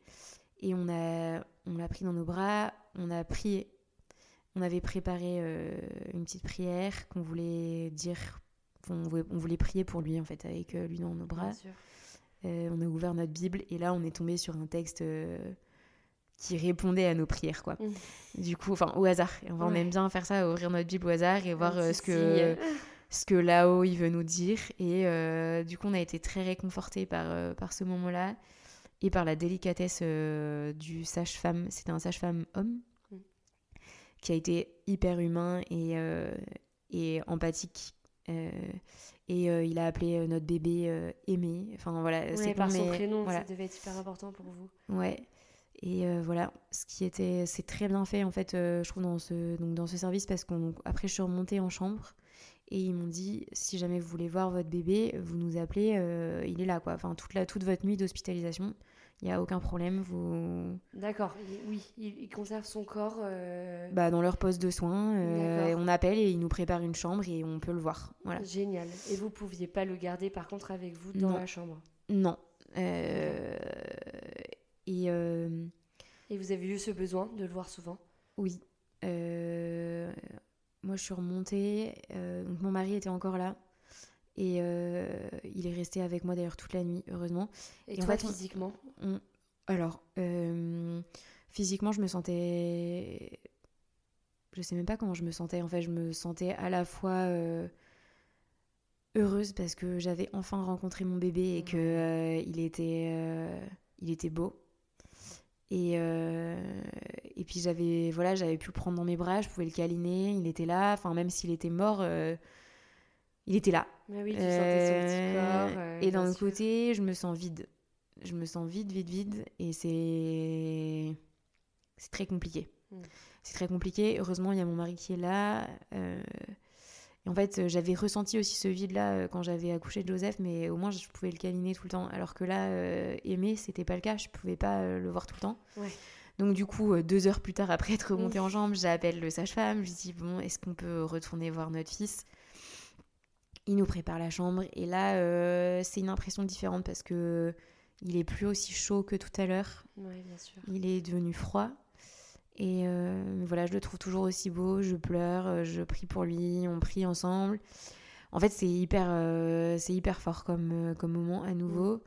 et on on l'a pris dans nos bras on a prié. On avait préparé euh, une petite prière qu'on voulait dire, on voulait, prier pour lui en fait, avec euh, lui dans nos bras. Euh, on a ouvert notre Bible et là on est tombé sur un texte qui répondait à nos prières quoi. Mmh. Du coup, enfin au hasard. on aime bien faire ça, ouvrir notre Bible au hasard et voir ce que ce que là-haut il veut nous dire. Et du coup, on a été très réconfortés par, par ce moment-là et par la délicatesse euh, du sage-femme. C'était un sage-femme homme mm. qui a été hyper humain et, euh, et empathique. Euh, et il a appelé notre bébé Aimé. Enfin voilà, c'est par son prénom, ça devait être hyper important pour vous. Ouais. Et voilà, ce qui était, c'est très bien fait en fait, je trouve dans ce donc dans ce service parce qu'après je suis remontée en chambre et ils m'ont dit si jamais vous voulez voir votre bébé, vous nous appelez, il est là quoi. Enfin toute la toute votre nuit d'hospitalisation, il n'y a aucun problème. Vous... D'accord, oui, ils, conservent son corps. Euh, bah, dans leur poste de soins, euh, on appelle et ils nous préparent une chambre et on peut le voir. Voilà. Génial. Et vous pouviez pas le garder par contre avec vous dans la chambre? Non. Euh, et, et vous avez eu ce besoin de le voir souvent? Oui. Moi, je suis remontée. donc mon mari était encore là. Et euh, il est resté avec moi d'ailleurs toute la nuit, heureusement. Et, toi, physiquement? Alors, euh, physiquement, je me sentais. Je sais même pas comment je me sentais. En fait, je me sentais à la fois euh, heureuse parce que j'avais enfin rencontré mon bébé et que il était, il était beau. Et, et puis j'avais voilà, j'avais pu le prendre dans mes bras, je pouvais le câliner, il était là. Enfin, même s'il était mort il était là. oui, tu sentais son petit corps. Euh, et d'un côté, je me sens vide. Je me sens vide, vide, vide. Et c'est. C'est très compliqué. Hmm. C'est très compliqué. Heureusement, il y a mon mari qui est là. Euh, et en fait, j'avais ressenti aussi ce vide-là euh, quand j'avais accouché de Joseph, mais au moins, je pouvais le câliner tout le temps. Alors que là, aimer, c'était pas le cas. Je pouvais pas le voir tout le temps. Donc du coup, deux heures plus tard, après être remontée en jambe, j'appelle le sage-femme, je lui dis bon, est-ce qu'on peut retourner voir notre fils? Il nous prépare la chambre et là, c'est une impression différente parce que il est plus aussi chaud que tout à l'heure. Bien sûr. Il est devenu froid. Et euh, voilà, je le trouve toujours aussi beau. Je pleure, euh, je prie pour lui, on prie ensemble. En fait, c'est hyper, euh, c'est hyper fort comme, comme moment à nouveau.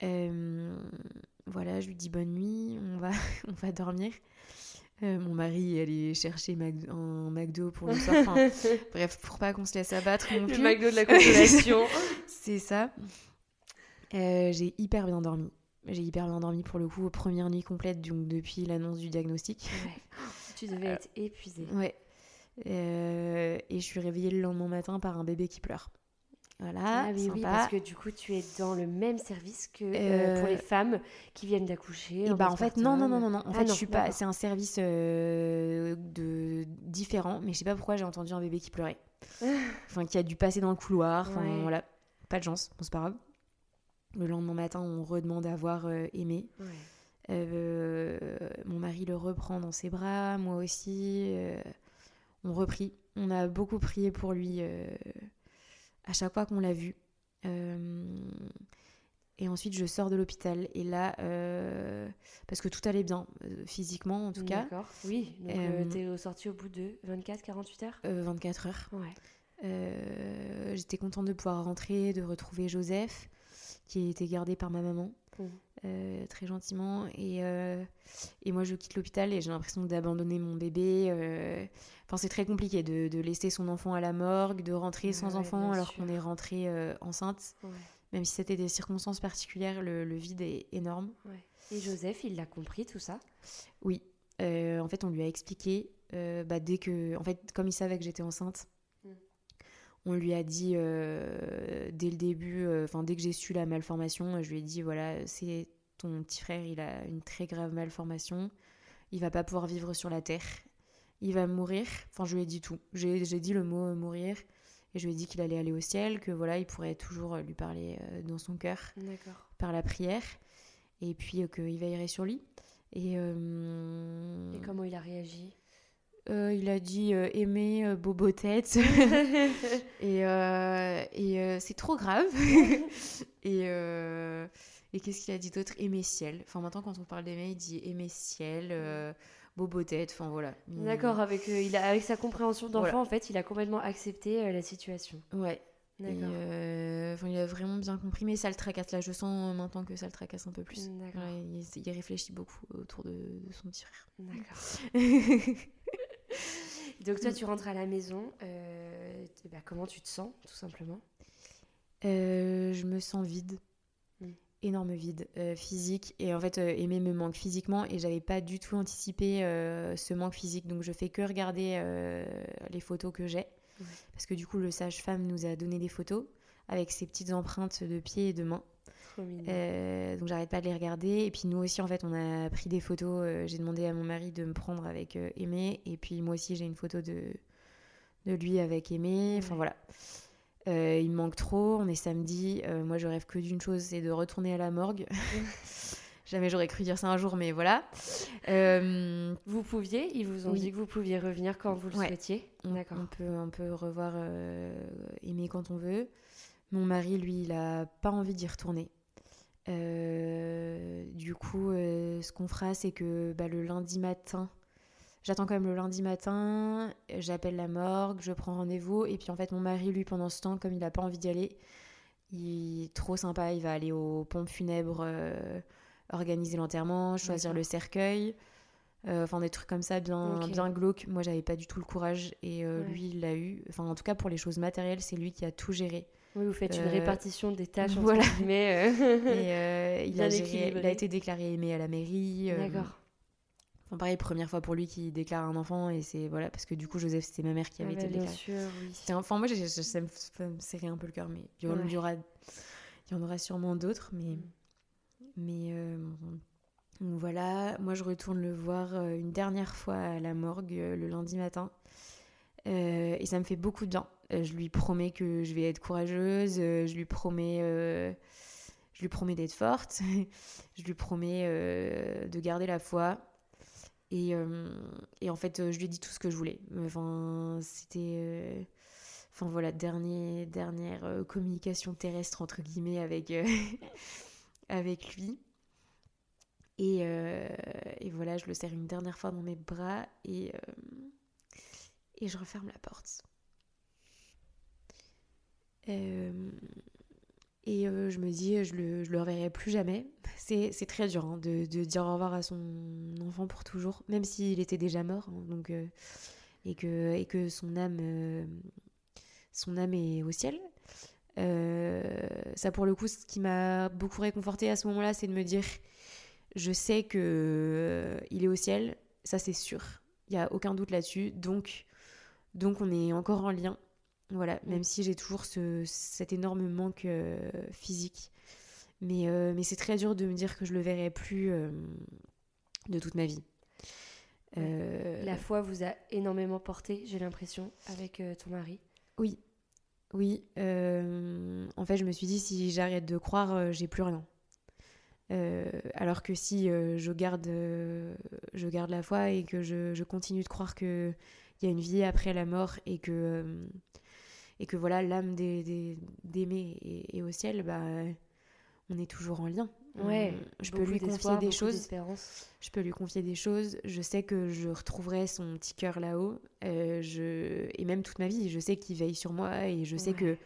voilà, je lui dis bonne nuit, on va, *laughs* on va dormir. mon mari allait chercher un McDo pour le soir. *laughs* bref, pour pas qu'on se laisse abattre non Le McDo de la consolation. *laughs* c'est ça. j'ai hyper bien dormi. J'ai hyper bien dormi pour le coup, première nuit complète, donc depuis l'annonce du diagnostic. Tu devais être épuisée. Ouais. Euh, et je suis réveillée le lendemain matin par un bébé qui pleure. Voilà, ah oui, oui, parce que du coup, tu es dans le même service que euh, pour les euh, femmes qui viennent d'accoucher. Et bah en fait, non, non, non, non, non. En ah fait, je suis pas. C'est un service de différent, mais je sais pas pourquoi j'ai entendu un bébé qui pleurait. *laughs* enfin, qui a dû passer dans le couloir. Enfin, voilà, pas de chance. Bon, c'est pas grave. Le lendemain matin, on redemande à voir euh, aimé. Euh, mon mari le reprend dans ses bras, moi aussi. Euh, on reprie. On a beaucoup prié pour lui à chaque fois qu'on l'a vu. et ensuite, je sors de l'hôpital. Et là, parce que tout allait bien, physiquement en tout cas. D'accord, oui. Donc, tu es sortie au bout de 24, 48 heures? 24 heures. Ouais. J'étais contente de pouvoir rentrer, de retrouver Joseph qui a été gardée par ma maman. Mmh. Euh, très gentiment. Et, euh, et moi, je quitte l'hôpital et j'ai l'impression d'abandonner mon bébé. Euh. Enfin, c'est très compliqué de, de, laisser son enfant à la morgue, de rentrer sans enfant alors qu'on est rentré enceinte. Même si c'était des circonstances particulières, le, le vide est énorme. Et Joseph, il l'a compris tout ça? Oui. en fait, on lui a expliqué, bah, dès que, en fait, comme il savait que j'étais enceinte, on lui a dit euh, dès le début, euh, enfin dès que j'ai su la malformation, je lui ai dit voilà, c'est ton petit frère, il a une très grave malformation, il va pas pouvoir vivre sur la terre, il va mourir. Enfin, je lui ai dit tout. J'ai dit le mot mourir et je lui ai dit qu'il allait aller au ciel, que voilà, il pourrait toujours lui parler euh, dans son cœur par la prière et puis qu'il veillerait sur lui. Et, et comment il a réagi? Euh, il a dit euh, aimer euh, bobo tête *laughs* et, et c'est trop grave *laughs* et, et qu'est-ce qu'il a dit d'autre? Aimer ciel enfin maintenant quand on parle d'aimer il dit aimer ciel bobo tête enfin voilà d'accord avec il a, avec sa compréhension d'enfant en fait il a complètement accepté la situation ouais D'accord. il a vraiment bien compris, mais ça le tracasse. Là, je sens maintenant que ça le tracasse un peu plus. il, réfléchit beaucoup autour de, de son petit frère. D'accord. *laughs* *laughs* Donc toi, tu rentres à la maison. Euh, bah, comment tu te sens, tout simplement? Euh, Je me sens vide. Mm. Énorme vide euh, physique. Et en fait, Aimé me manque physiquement et j'avais pas du tout anticipé ce manque physique. Donc je fais que regarder les photos que j'ai. Parce que du coup, le sage-femme nous a donné des photos avec ses petites empreintes de pieds et de mains. Euh, donc j'arrête pas de les regarder. Et puis nous aussi, en fait, on a pris des photos. Euh, j'ai demandé à mon mari de me prendre avec euh, Aimé. Et puis moi aussi, j'ai une photo de, de lui avec Aimé. Enfin voilà. il me manque trop. On est samedi. moi, je rêve que d'une chose, c'est de retourner à la morgue. *laughs* Jamais j'aurais cru dire ça un jour, mais voilà. vous pouviez Ils vous ont dit que vous pouviez revenir quand vous le souhaitiez D'accord. On peut, on peut revoir Aimé quand on veut. Mon mari, lui, il a pas envie d'y retourner. Euh, du coup, euh, ce qu'on fera, c'est que bah, le lundi matin, j'attends quand même le lundi matin, j'appelle la morgue, je prends rendez-vous, et puis en fait, mon mari, lui, pendant ce temps, comme il n'a pas envie d'y aller, il est trop sympa, il va aller aux pompes funèbres, euh, organiser l'enterrement, choisir le cercueil. Enfin, des trucs comme ça, bien, bien glauques. Moi, j'avais pas du tout le courage, et lui, il l'a eu. Enfin, en tout cas, pour les choses matérielles, c'est lui qui a tout géré. Oui, vous faites une euh, répartition des tâches, voilà. euh, *laughs* *laughs* euh, il, a il, a été déclaré aimé à la mairie. D'accord. Enfin, pareil, première fois pour lui qui déclare un enfant, et c'est voilà, parce que du coup, Joseph, c'était ma mère qui avait ah été bah, bien Sûr, oui. Enfin, moi, ça me serrait un peu le cœur, mais il y, aura, il y en aura sûrement d'autres, mais. Mm. Mais voilà, moi, je retourne le voir une dernière fois à la morgue le lundi matin. et ça me fait beaucoup de bien je lui promets que je vais être courageuse, euh, je lui promets, euh, promets d'être forte, *laughs* je lui promets de garder la foi. Et, et, en fait, je lui ai dit tout ce que je voulais. Enfin, c'était. Enfin voilà, dernier, dernière communication terrestre entre guillemets avec, *laughs* avec lui. Et, et, voilà, je le serre une dernière fois dans mes bras et, et je referme la porte. Euh, et euh, je me dis, je le, le reverrai plus jamais. *laughs* C'est, très dur hein, de, dire au revoir à son enfant pour toujours, même s'il était déjà mort. Hein, donc, euh, et, que, son âme, son âme est au ciel. ça, pour le coup, ce qui m'a beaucoup réconforté à ce moment-là, c'est de me dire je sais que il est au ciel, ça c'est sûr. Il n'y a aucun doute là-dessus. Donc, donc, on est encore en lien. Voilà, même si j'ai toujours ce, cet énorme manque euh, physique. Mais, euh, mais c'est très dur de me dire que je le verrai plus euh, de toute ma vie. La foi vous a énormément porté, j'ai l'impression, avec ton mari. Oui, oui. en fait, je me suis dit, si j'arrête de croire, j'ai plus rien. alors que si je, garde, je garde la foi et que je, je continue de croire qu'il y a une vie après la mort et que et que voilà l'âme d'aimer est, au ciel, bah, on est toujours en lien. Ouais, je peux lui confier des choses. Je peux lui confier des choses. Je sais que je retrouverai son petit cœur là-haut. Euh, je... Et même toute ma vie, je sais qu'il veille sur moi et je sais que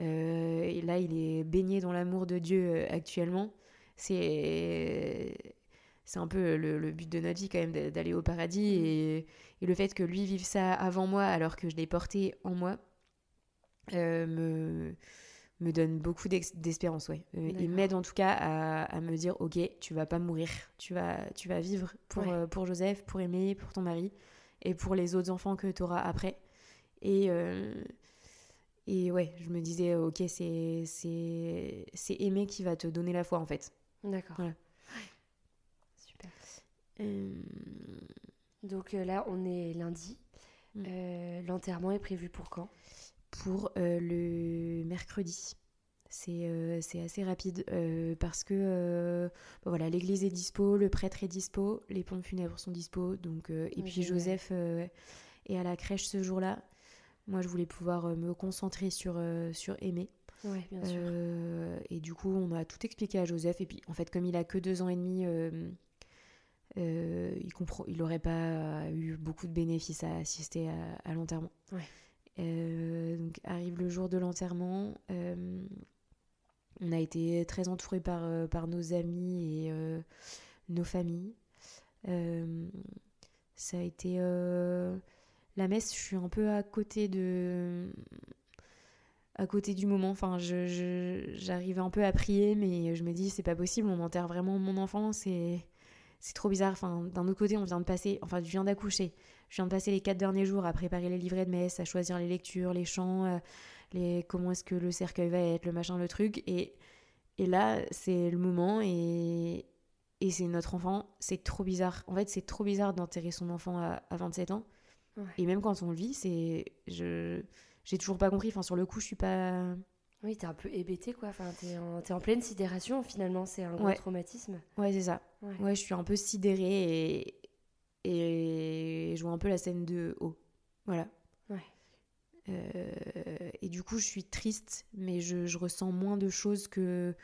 euh, et là, il est baigné dans l'amour de Dieu euh, actuellement. C'est c'est un peu le, but de notre vie quand même d'aller au paradis mm. et, et, le fait que lui vive ça avant moi alors que je l'ai porté en moi euh, me, me donne beaucoup d'espérance. Ouais. Euh, il m'aide en tout cas à, à, me dire ok, tu vas pas mourir, tu vas, tu vas vivre pour, euh, pour Joseph, pour aimer, pour ton mari et pour les autres enfants que tu auras après. Et, et ouais, je me disais ok, c'est aimer qui va te donner la foi en fait. D'accord. Super. Donc là, on est lundi. Mm. L'enterrement est prévu pour quand? Pour euh, le mercredi. C'est euh, assez rapide euh, parce que bah voilà l'église est dispo, le prêtre est dispo, les pompes funèbres sont dispo, donc et puis Joseph est à la crèche ce jour-là. Moi, je voulais pouvoir me concentrer sur sur aimer. Ouais, bien sûr. et du coup, on a tout expliqué à Joseph. Et puis, en fait, comme il a que deux ans et demi, il comprend, il n'aurait pas eu beaucoup de bénéfices à assister à, à l'enterrement. Ouais. Euh, donc arrive le jour de l'enterrement. Euh, on a été très entourés par, euh, nos amis et nos familles. ça a été la messe. Je suis un peu à côté de à côté du moment. Enfin, j'arrive je, un peu à prier, mais je me dis, c'est pas possible, on enterre vraiment mon enfant, c'est trop bizarre. Enfin, d'un autre côté, on vient de passer, enfin, je viens d'accoucher. Je viens de passer les quatre derniers jours à préparer les livrets de messe, à choisir les lectures, les chants, euh, les comment est-ce que le cercueil va être, le machin, le truc. Et, et là, c'est le moment et, et c'est notre enfant. C'est trop bizarre. En fait, c'est trop bizarre d'enterrer son enfant à, 27 ans. Et même quand on le vit, c'est. Je. J'ai toujours pas compris. Enfin, sur le coup, je suis pas. Oui, t'es un peu hébété, quoi. Enfin, t'es en, es en pleine sidération, finalement. C'est un gros traumatisme. Ouais, c'est ça. Ouais. ouais. je suis un peu sidérée et, et je vois un peu la scène de haut. Voilà. Ouais. Euh, et du coup, je suis triste, mais je, je, ressens moins de choses que,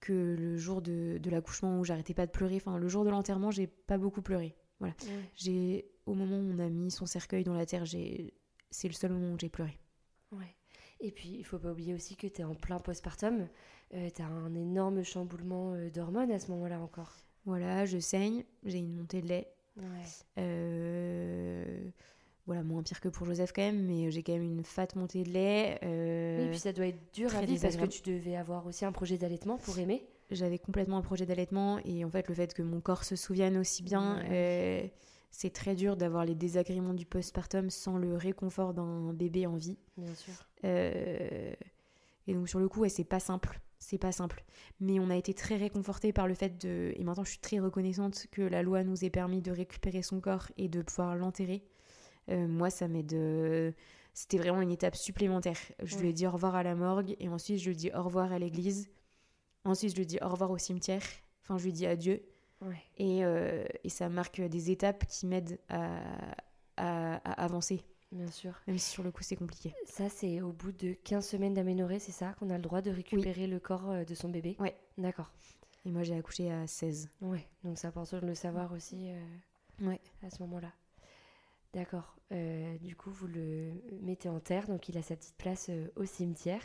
que le jour de, de l'accouchement où j'arrêtais pas de pleurer. Enfin, le jour de l'enterrement, j'ai pas beaucoup pleuré. Voilà. J'ai, au moment où on a mis son cercueil dans la terre, j'ai, c'est le seul moment où j'ai pleuré. Ouais. Et puis, il faut pas oublier aussi que tu es en plein postpartum. Euh, tu as un énorme chamboulement euh, d'hormones à ce moment-là encore. Voilà, je saigne, j'ai une montée de lait, euh, voilà, moins pire que pour Joseph quand même, mais j'ai quand même une fat montée de lait. Euh, oui, puis ça doit être dur à vivre parce que tu devais avoir aussi un projet d'allaitement pour aimer. J'avais complètement un projet d'allaitement et en fait le fait que mon corps se souvienne aussi bien, euh, c'est très dur d'avoir les désagréments du postpartum sans le réconfort d'un bébé en vie. Bien sûr. et donc sur le coup, c'est pas simple c'est pas simple. Mais on a été très réconfortés par le fait de. Et maintenant, je suis très reconnaissante que la loi nous ait permis de récupérer son corps et de pouvoir l'enterrer. Euh, moi, ça m'aide. Euh, c'était vraiment une étape supplémentaire. Je lui ai dit au revoir à la morgue et ensuite je lui ai dit au revoir à l'église. Ensuite, je lui ai dit au revoir au cimetière. Enfin, je lui ai dit adieu. Et, et, ça marque des étapes qui m'aident à, à, avancer. Bien sûr. Même si sur le coup c'est compliqué. Ça, c'est au bout de 15 semaines d'aménorrhée, c'est ça Qu'on a le droit de récupérer le corps de son bébé? Ouais. D'accord. Et moi j'ai accouché à 16. Ouais, donc c'est important de le savoir aussi ouais. à ce moment-là. D'accord. Euh, du coup, vous le mettez en terre, donc il a sa petite place euh, au cimetière.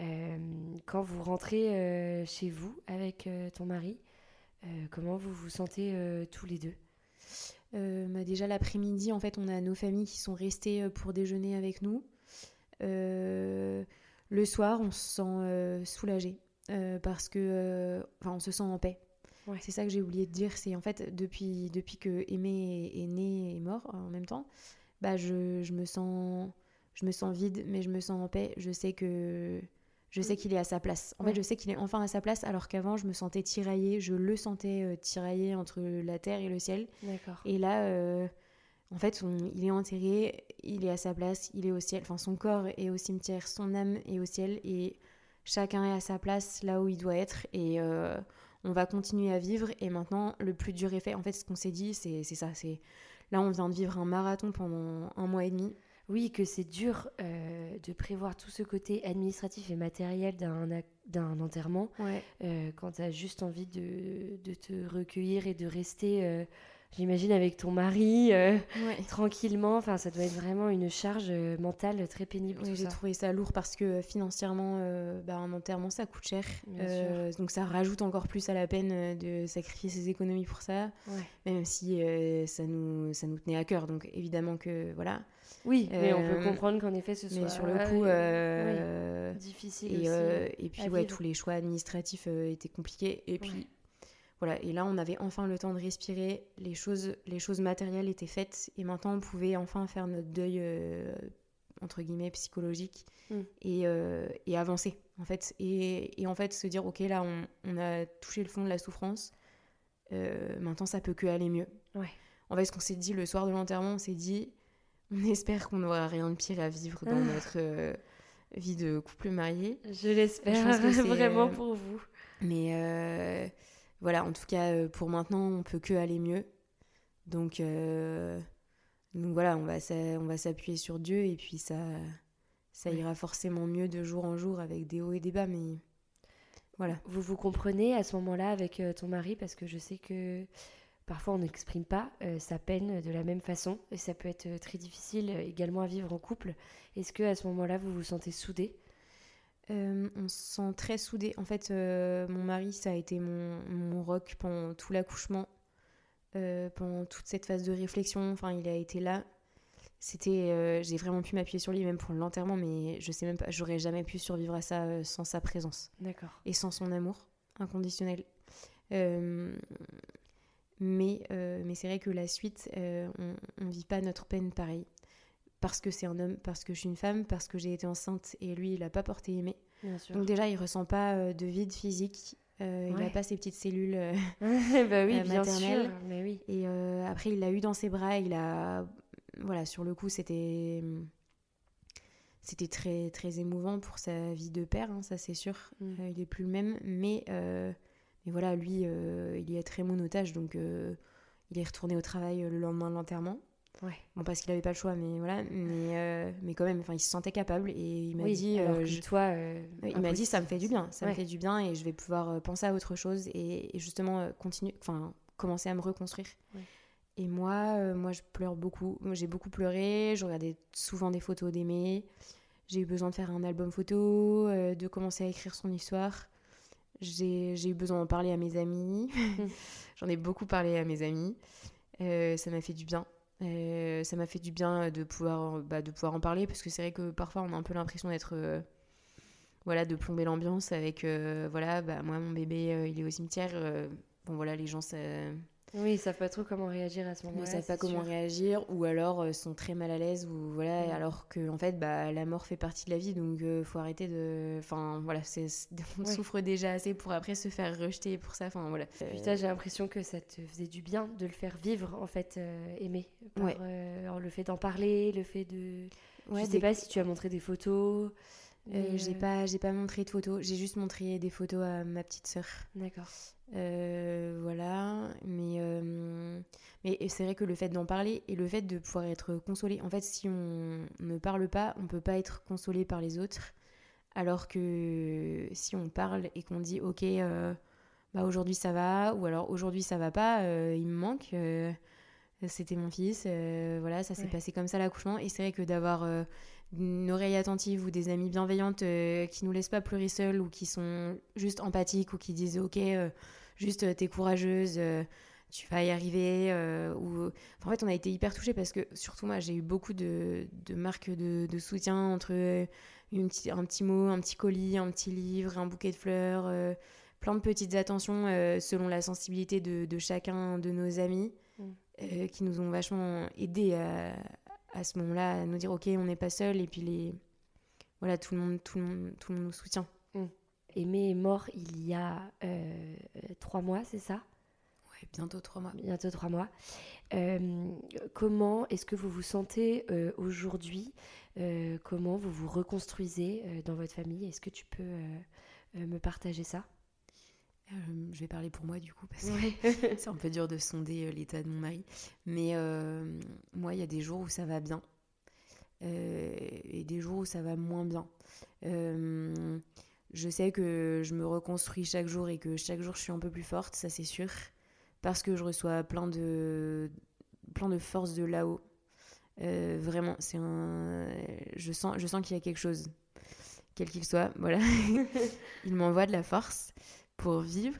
Euh, quand vous rentrez chez vous avec ton mari, comment vous vous sentez tous les deux? Bah Déjà l'après-midi, en fait, on a nos familles qui sont restées pour déjeuner avec nous. le soir, on se sent soulagé parce que, enfin, on se sent en paix c'est ça que j'ai oublié de dire, c'est en fait depuis, depuis que Aimé est, né et mort en même temps, bah je, je, me sens je me sens vide, mais je me sens en paix. Je sais que je sais qu'il est à sa place. En fait, je sais qu'il est enfin à sa place, alors qu'avant je me sentais tiraillée, je le sentais euh, tiraillé entre la terre et le ciel. D'accord. Et là, euh, en fait, il est enterré, il est à sa place, il est au ciel. Enfin, son corps est au cimetière, son âme est au ciel, et chacun est à sa place là où il doit être. Et euh, on va continuer à vivre et maintenant le plus dur est fait. En fait, ce qu'on s'est dit, c'est ça. C'est là, on vient de vivre un marathon pendant un mois et demi. Oui, que c'est dur euh, de prévoir tout ce côté administratif et matériel d'un enterrement euh, quand tu as juste envie de, te recueillir et de rester euh, j'imagine avec ton mari euh, tranquillement. Enfin ça doit être vraiment une charge euh, mentale très pénible oui, j'ai trouvé ça lourd parce que euh, financièrement bah, un enterrement ça coûte cher. Donc ça rajoute encore plus à la peine de sacrifier ses économies pour ça. Même si ça nous ça nous tenait à cœur. Donc évidemment que voilà. Oui mais on peut comprendre qu'en effet ce soit mais sur le coup difficile et, aussi, et puis ouais tous les choix administratifs étaient compliqués. Et puis voilà, et là on avait enfin le temps de respirer, les choses, les choses matérielles étaient faites, et maintenant on pouvait enfin faire notre deuil, euh, entre guillemets, psychologique, mm. euh, et, avancer, en fait. Et, en fait, se dire, ok, là on, a touché le fond de la souffrance, euh, maintenant ça peut que aller mieux. Ouais. En fait, ce qu'on s'est dit le soir de l'enterrement, on s'est dit, on *laughs* espère qu'on n'aura rien de pire à vivre dans notre vie de couple marié. Je l'espère *laughs* vraiment pour vous. Mais voilà, en tout cas, euh, pour maintenant, on peut que aller mieux. Donc, euh, donc voilà, on va, on va s'appuyer sur Dieu et puis ça, ça ira forcément mieux de jour en jour avec des hauts et des bas. Mais voilà. Vous vous comprenez à ce moment-là avec euh, ton mari parce que je sais que parfois on n'exprime pas sa peine de la même façon et ça peut être très difficile également à vivre en couple. Est-ce que à ce moment-là vous vous sentez soudés? Euh, on se sent très soudés. En fait, euh, mon mari, ça a été mon, mon rock pendant tout l'accouchement, euh, pendant toute cette phase de réflexion. Enfin, il a été là. C'était, j'ai vraiment pu m'appuyer sur lui, même pour l'enterrement, mais je sais même pas, j'aurais jamais pu survivre à ça sans sa présence. D'accord. Et sans son amour inconditionnel. mais mais c'est vrai que la suite, on, ne vit pas notre peine pareil parce que c'est un homme, parce que je suis une femme, parce que j'ai été enceinte et lui, il n'a pas porté aimé. Donc déjà, il ressent pas euh, de vide physique. Euh, il n'a pas ses petites cellules euh, *laughs* bah oui, bien maternelles. mais oui. Et après, il l'a eu dans ses bras. Il a, voilà, sur le coup, c'était c'était très très émouvant pour sa vie de père, hein, ça c'est sûr. Mm. il est plus le même, mais mais voilà, lui, il y est très monotage, donc il est retourné au travail le lendemain de l'enterrement. Ouais. Bon, parce qu'il avait pas le choix, mais voilà. Mais, euh, mais quand même, enfin, il se sentait capable et il m'a dit. Alors euh, toi, euh, il m'a dit, ça me fait du bien, ça me fait du bien et je vais pouvoir penser à autre chose et, justement continuer, enfin, commencer à me reconstruire. Et moi, moi, je pleure beaucoup. J'ai beaucoup pleuré. Je regardais souvent des photos d'Aimé. J'ai eu besoin de faire un album photo, de commencer à écrire son histoire. J'ai eu besoin d'en parler à mes amis. *laughs* J'en ai beaucoup parlé à mes amis. ça m'a fait du bien. Euh, ça m'a fait du bien de pouvoir, bah, de pouvoir en parler parce que c'est vrai que parfois on a un peu l'impression d'être. Euh, voilà, de plomber l'ambiance avec. Euh, voilà, bah, moi mon bébé il est au cimetière. bon voilà, les gens ça oui, ils savent pas trop comment réagir à ce moment-là. Ils savent pas comment réagir, ou alors euh, sont très mal à l'aise, ou voilà, alors que en fait, bah, la mort fait partie de la vie, donc il euh, faut arrêter de. Enfin, voilà, *laughs* on souffre déjà assez pour après se faire rejeter pour ça. Enfin, voilà. Putain, j'ai l'impression que ça te faisait du bien de le faire vivre, en fait, euh, aimer. Par, le fait d'en parler, le fait de. je sais pas si tu as montré des photos. j'ai pas, j'ai pas montré de photos. J'ai juste montré des photos à ma petite sœur. D'accord. Voilà, mais, mais c'est vrai que le fait d'en parler et le fait de pouvoir être consolé, en fait, si on ne parle pas, on peut pas être consolé par les autres. Alors que si on parle et qu'on dit ok, bah aujourd'hui ça va, ou alors aujourd'hui ça va pas, il me manque, c'était mon fils, voilà, ça s'est passé comme ça l'accouchement. Et c'est vrai que d'avoir une oreille attentive ou des amies bienveillantes qui nous laissent pas pleurer seules ou qui sont juste empathiques ou qui disent ok, juste t'es courageuse tu vas y arriver. ou... en fait, on a été hyper touchés parce que, surtout moi, j'ai eu beaucoup de, marques de, soutien entre un petit mot, un petit colis, un petit livre, un bouquet de fleurs, euh, plein de petites attentions euh, selon la sensibilité de, chacun de nos amis mm. euh, qui nous ont vachement aidés à, ce moment-là, à nous dire ok, on n'est pas seul et puis les voilà tout le monde, tout le monde, tout le monde nous soutient. Mm. Aimé est mort il y a trois mois, c'est ça? Ouais, bientôt trois mois. Bientôt trois mois. comment est-ce que vous vous sentez aujourd'hui? Euh, comment vous vous reconstruisez euh, dans votre famille? Est-ce que tu peux euh, me partager ça? Je vais parler pour moi du coup parce que *laughs* c'est un peu dur de sonder l'état de mon mari. Mais moi, il y a des jours où ça va bien et des jours où ça va moins bien. je sais que je me reconstruis chaque jour et que chaque jour je suis un peu plus forte, ça c'est sûr, parce que je reçois plein de plein de force de là-haut. Euh, vraiment, c'est un. Je sens, je sens qu'il y a quelque chose, quel qu'il soit. Voilà. *laughs* il m'envoie de la force pour vivre.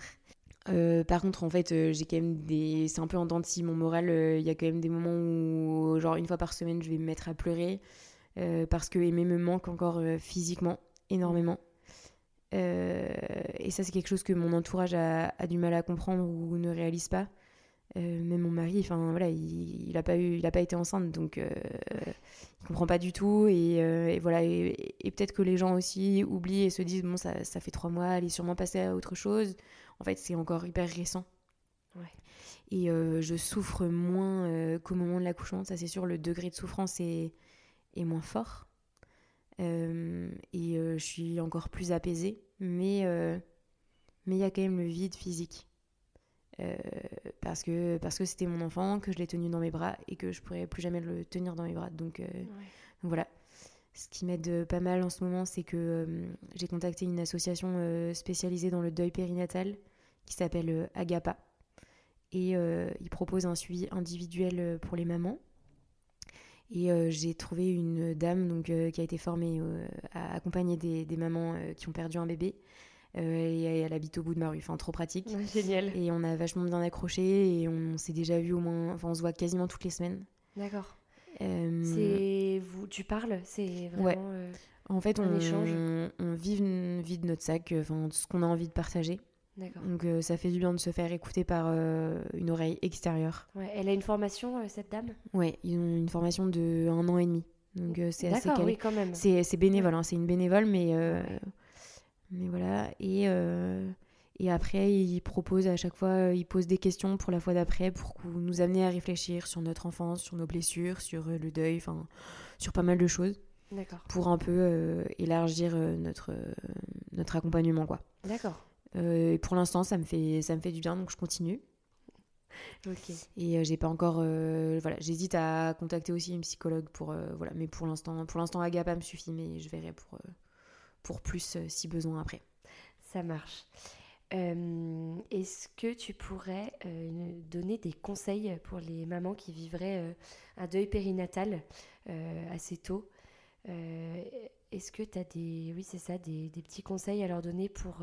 Euh, par contre, en fait, euh, j'ai quand même des. C'est un peu en dents mon moral. Il y a quand même des moments où, genre, une fois par semaine, je vais me mettre à pleurer parce que aimer me manque encore physiquement énormément. et ça, c'est quelque chose que mon entourage a, du mal à comprendre ou ne réalise pas. Euh, mais mon mari, enfin voilà, il, n'a pas eu, il a pas été enceinte, donc euh, il comprend pas du tout. Et, euh, voilà, et, peut-être que les gens aussi oublient et se disent bon, ça, ça, fait trois mois, elle est sûrement passée à autre chose. En fait, c'est encore hyper récent. Et je souffre moins qu'au moment de l'accouchement, ça c'est sûr. Le degré de souffrance est, est moins fort. et je suis encore plus apaisée, mais mais il y a quand même le vide physique. Euh, parce que parce que c'était mon enfant, que je l'ai tenu dans mes bras et que je pourrais plus jamais le tenir dans mes bras. Donc, euh, voilà. Ce qui m'aide pas mal en ce moment, c'est que euh, j'ai contacté une association spécialisée dans le deuil périnatal qui s'appelle Agapa. Et ils proposent un suivi individuel pour les mamans. Et j'ai trouvé une dame donc, qui a été formée à accompagner des, des mamans qui ont perdu un bébé euh, et elle habite au bout de ma rue. Enfin, trop pratique. génial. Et on a vachement bien accroché et on s'est déjà vu au moins. Enfin, on se voit quasiment toutes les semaines. D'accord. Euh, c'est vous, tu parles, c'est vraiment. Ouais. Euh, en fait, on, échange. On, vit, une, vie de notre sac, enfin ce qu'on a envie de partager. D'accord. Donc ça fait du bien de se faire écouter par une oreille extérieure. Ouais. Elle a une formation, cette dame? Ouais, ils ont une formation de un an et demi. Donc c'est assez calé. Oui, quand même. C'est bénévole, hein, c'est une bénévole, mais mais voilà. Et, euh, et après, il propose à chaque fois, il pose des questions pour la fois d'après pour nous amener à réfléchir sur notre enfance, sur nos blessures, sur euh, le deuil, enfin, sur pas mal de choses. D'accord. Pour un peu euh, élargir notre, notre accompagnement, quoi. D'accord. et pour l'instant, ça me fait ça me fait du bien, donc je continue. Ok. Et j'ai pas encore, voilà, j'hésite à contacter aussi une psychologue pour, voilà, mais pour l'instant, pour l'instant, Agapa me suffit, mais je verrai pour pour plus euh, si besoin après. Ça marche. Euh, est-ce que tu pourrais euh, donner des conseils pour les mamans qui vivraient un deuil périnatal assez tôt? Est-ce que tu as des, oui, c'est ça, des, petits conseils à leur donner pour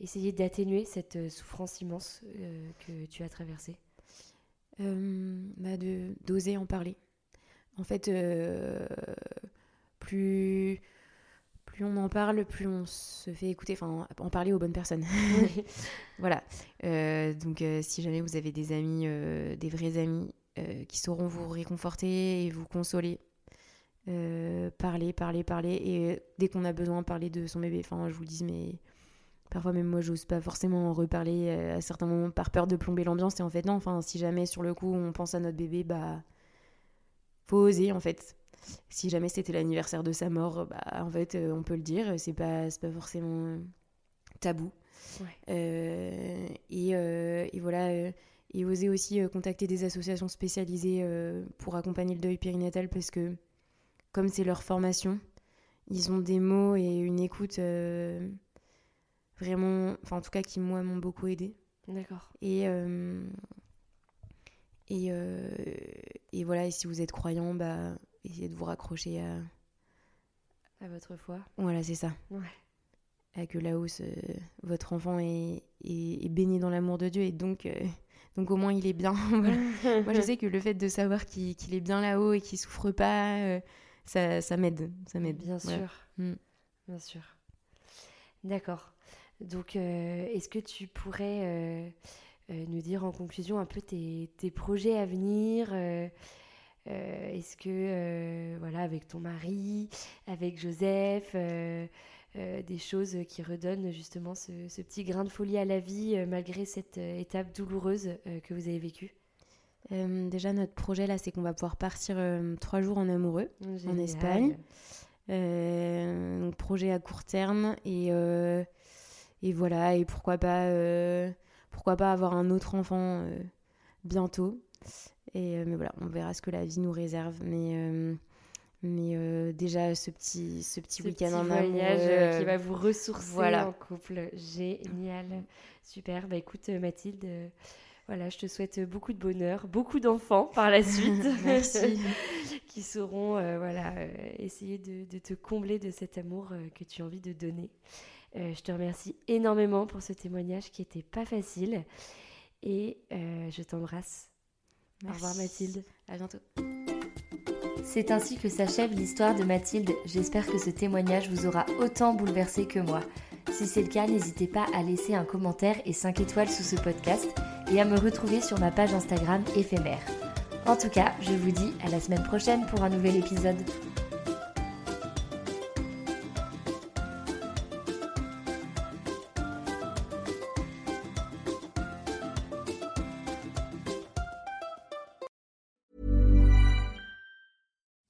essayer d'atténuer cette souffrance immense que tu as traversée? Bah de d'oser en parler. En fait, plus plus on en parle, plus on se fait écouter, enfin, en parler aux bonnes personnes. *laughs* voilà. Euh, donc, euh, si jamais vous avez des amis, euh, des vrais amis, qui sauront vous réconforter et vous consoler, parler, parler, parler. Et dès qu'on a besoin, de parler de son bébé. Enfin, je vous dis, mais parfois même moi, j'ose pas forcément en reparler à certains moments par peur de plomber l'ambiance. Et en fait, non. Enfin, si jamais sur le coup on pense à notre bébé, bah, faut oser en fait si jamais c'était l'anniversaire de sa mort, bah, en fait, euh, on peut le dire, c'est pas, pas forcément euh, tabou. et, et, voilà, et oser aussi contacter des associations spécialisées pour accompagner le deuil périnatal parce que comme c'est leur formation, ils ont des mots et une écoute vraiment, enfin en tout cas qui moi m'ont beaucoup aidé. D'accord. Et, et, et voilà, et si vous êtes croyant, bah, essayez de vous raccrocher à, à votre foi. Voilà, c'est ça. Ouais. que là-haut, votre enfant est, est, béni dans l'amour de Dieu et donc, euh, donc au moins il est bien. *laughs* *laughs* Moi, je sais que le fait de savoir qu'il est bien là-haut et qu'il souffre pas, euh, ça, ça m'aide. Ça m'aide. Bien sûr. Mm. Bien sûr. D'accord. Donc, euh, est-ce que tu pourrais nous dire en conclusion un peu tes, tes projets à venir euh, est-ce que, euh, voilà, avec ton mari, avec Joseph, euh, des choses qui redonnent justement ce, petit grain de folie à la vie malgré cette étape douloureuse que vous avez vécue? Déjà, notre projet là, c'est qu'on va pouvoir partir trois jours en amoureux en Espagne. projet à court terme et, et voilà. Et pourquoi pas, pourquoi pas avoir un autre enfant bientôt. Et, euh, mais voilà, on verra ce que la vie nous réserve. Mais, euh, mais euh, déjà, ce petit, ce petit week-end en voyage qui va vous ressourcer en couple. Génial. Super. Bah écoute, Mathilde. Voilà, je te souhaite beaucoup de bonheur, beaucoup d'enfants par la suite. *laughs* Merci. *laughs* qui sauront voilà, essayer de, de, te combler de cet amour que tu as envie de donner. je te remercie énormément pour ce témoignage qui n'était pas facile. Et je t'embrasse au revoir Mathilde. À bientôt. C'est ainsi que s'achève l'histoire de Mathilde. J'espère que ce témoignage vous aura autant bouleversé que moi. Si c'est le cas, n'hésitez pas à laisser un commentaire et 5 étoiles sous ce podcast et à me retrouver sur ma page Instagram éphémère. En tout cas, je vous dis à la semaine prochaine pour un nouvel épisode.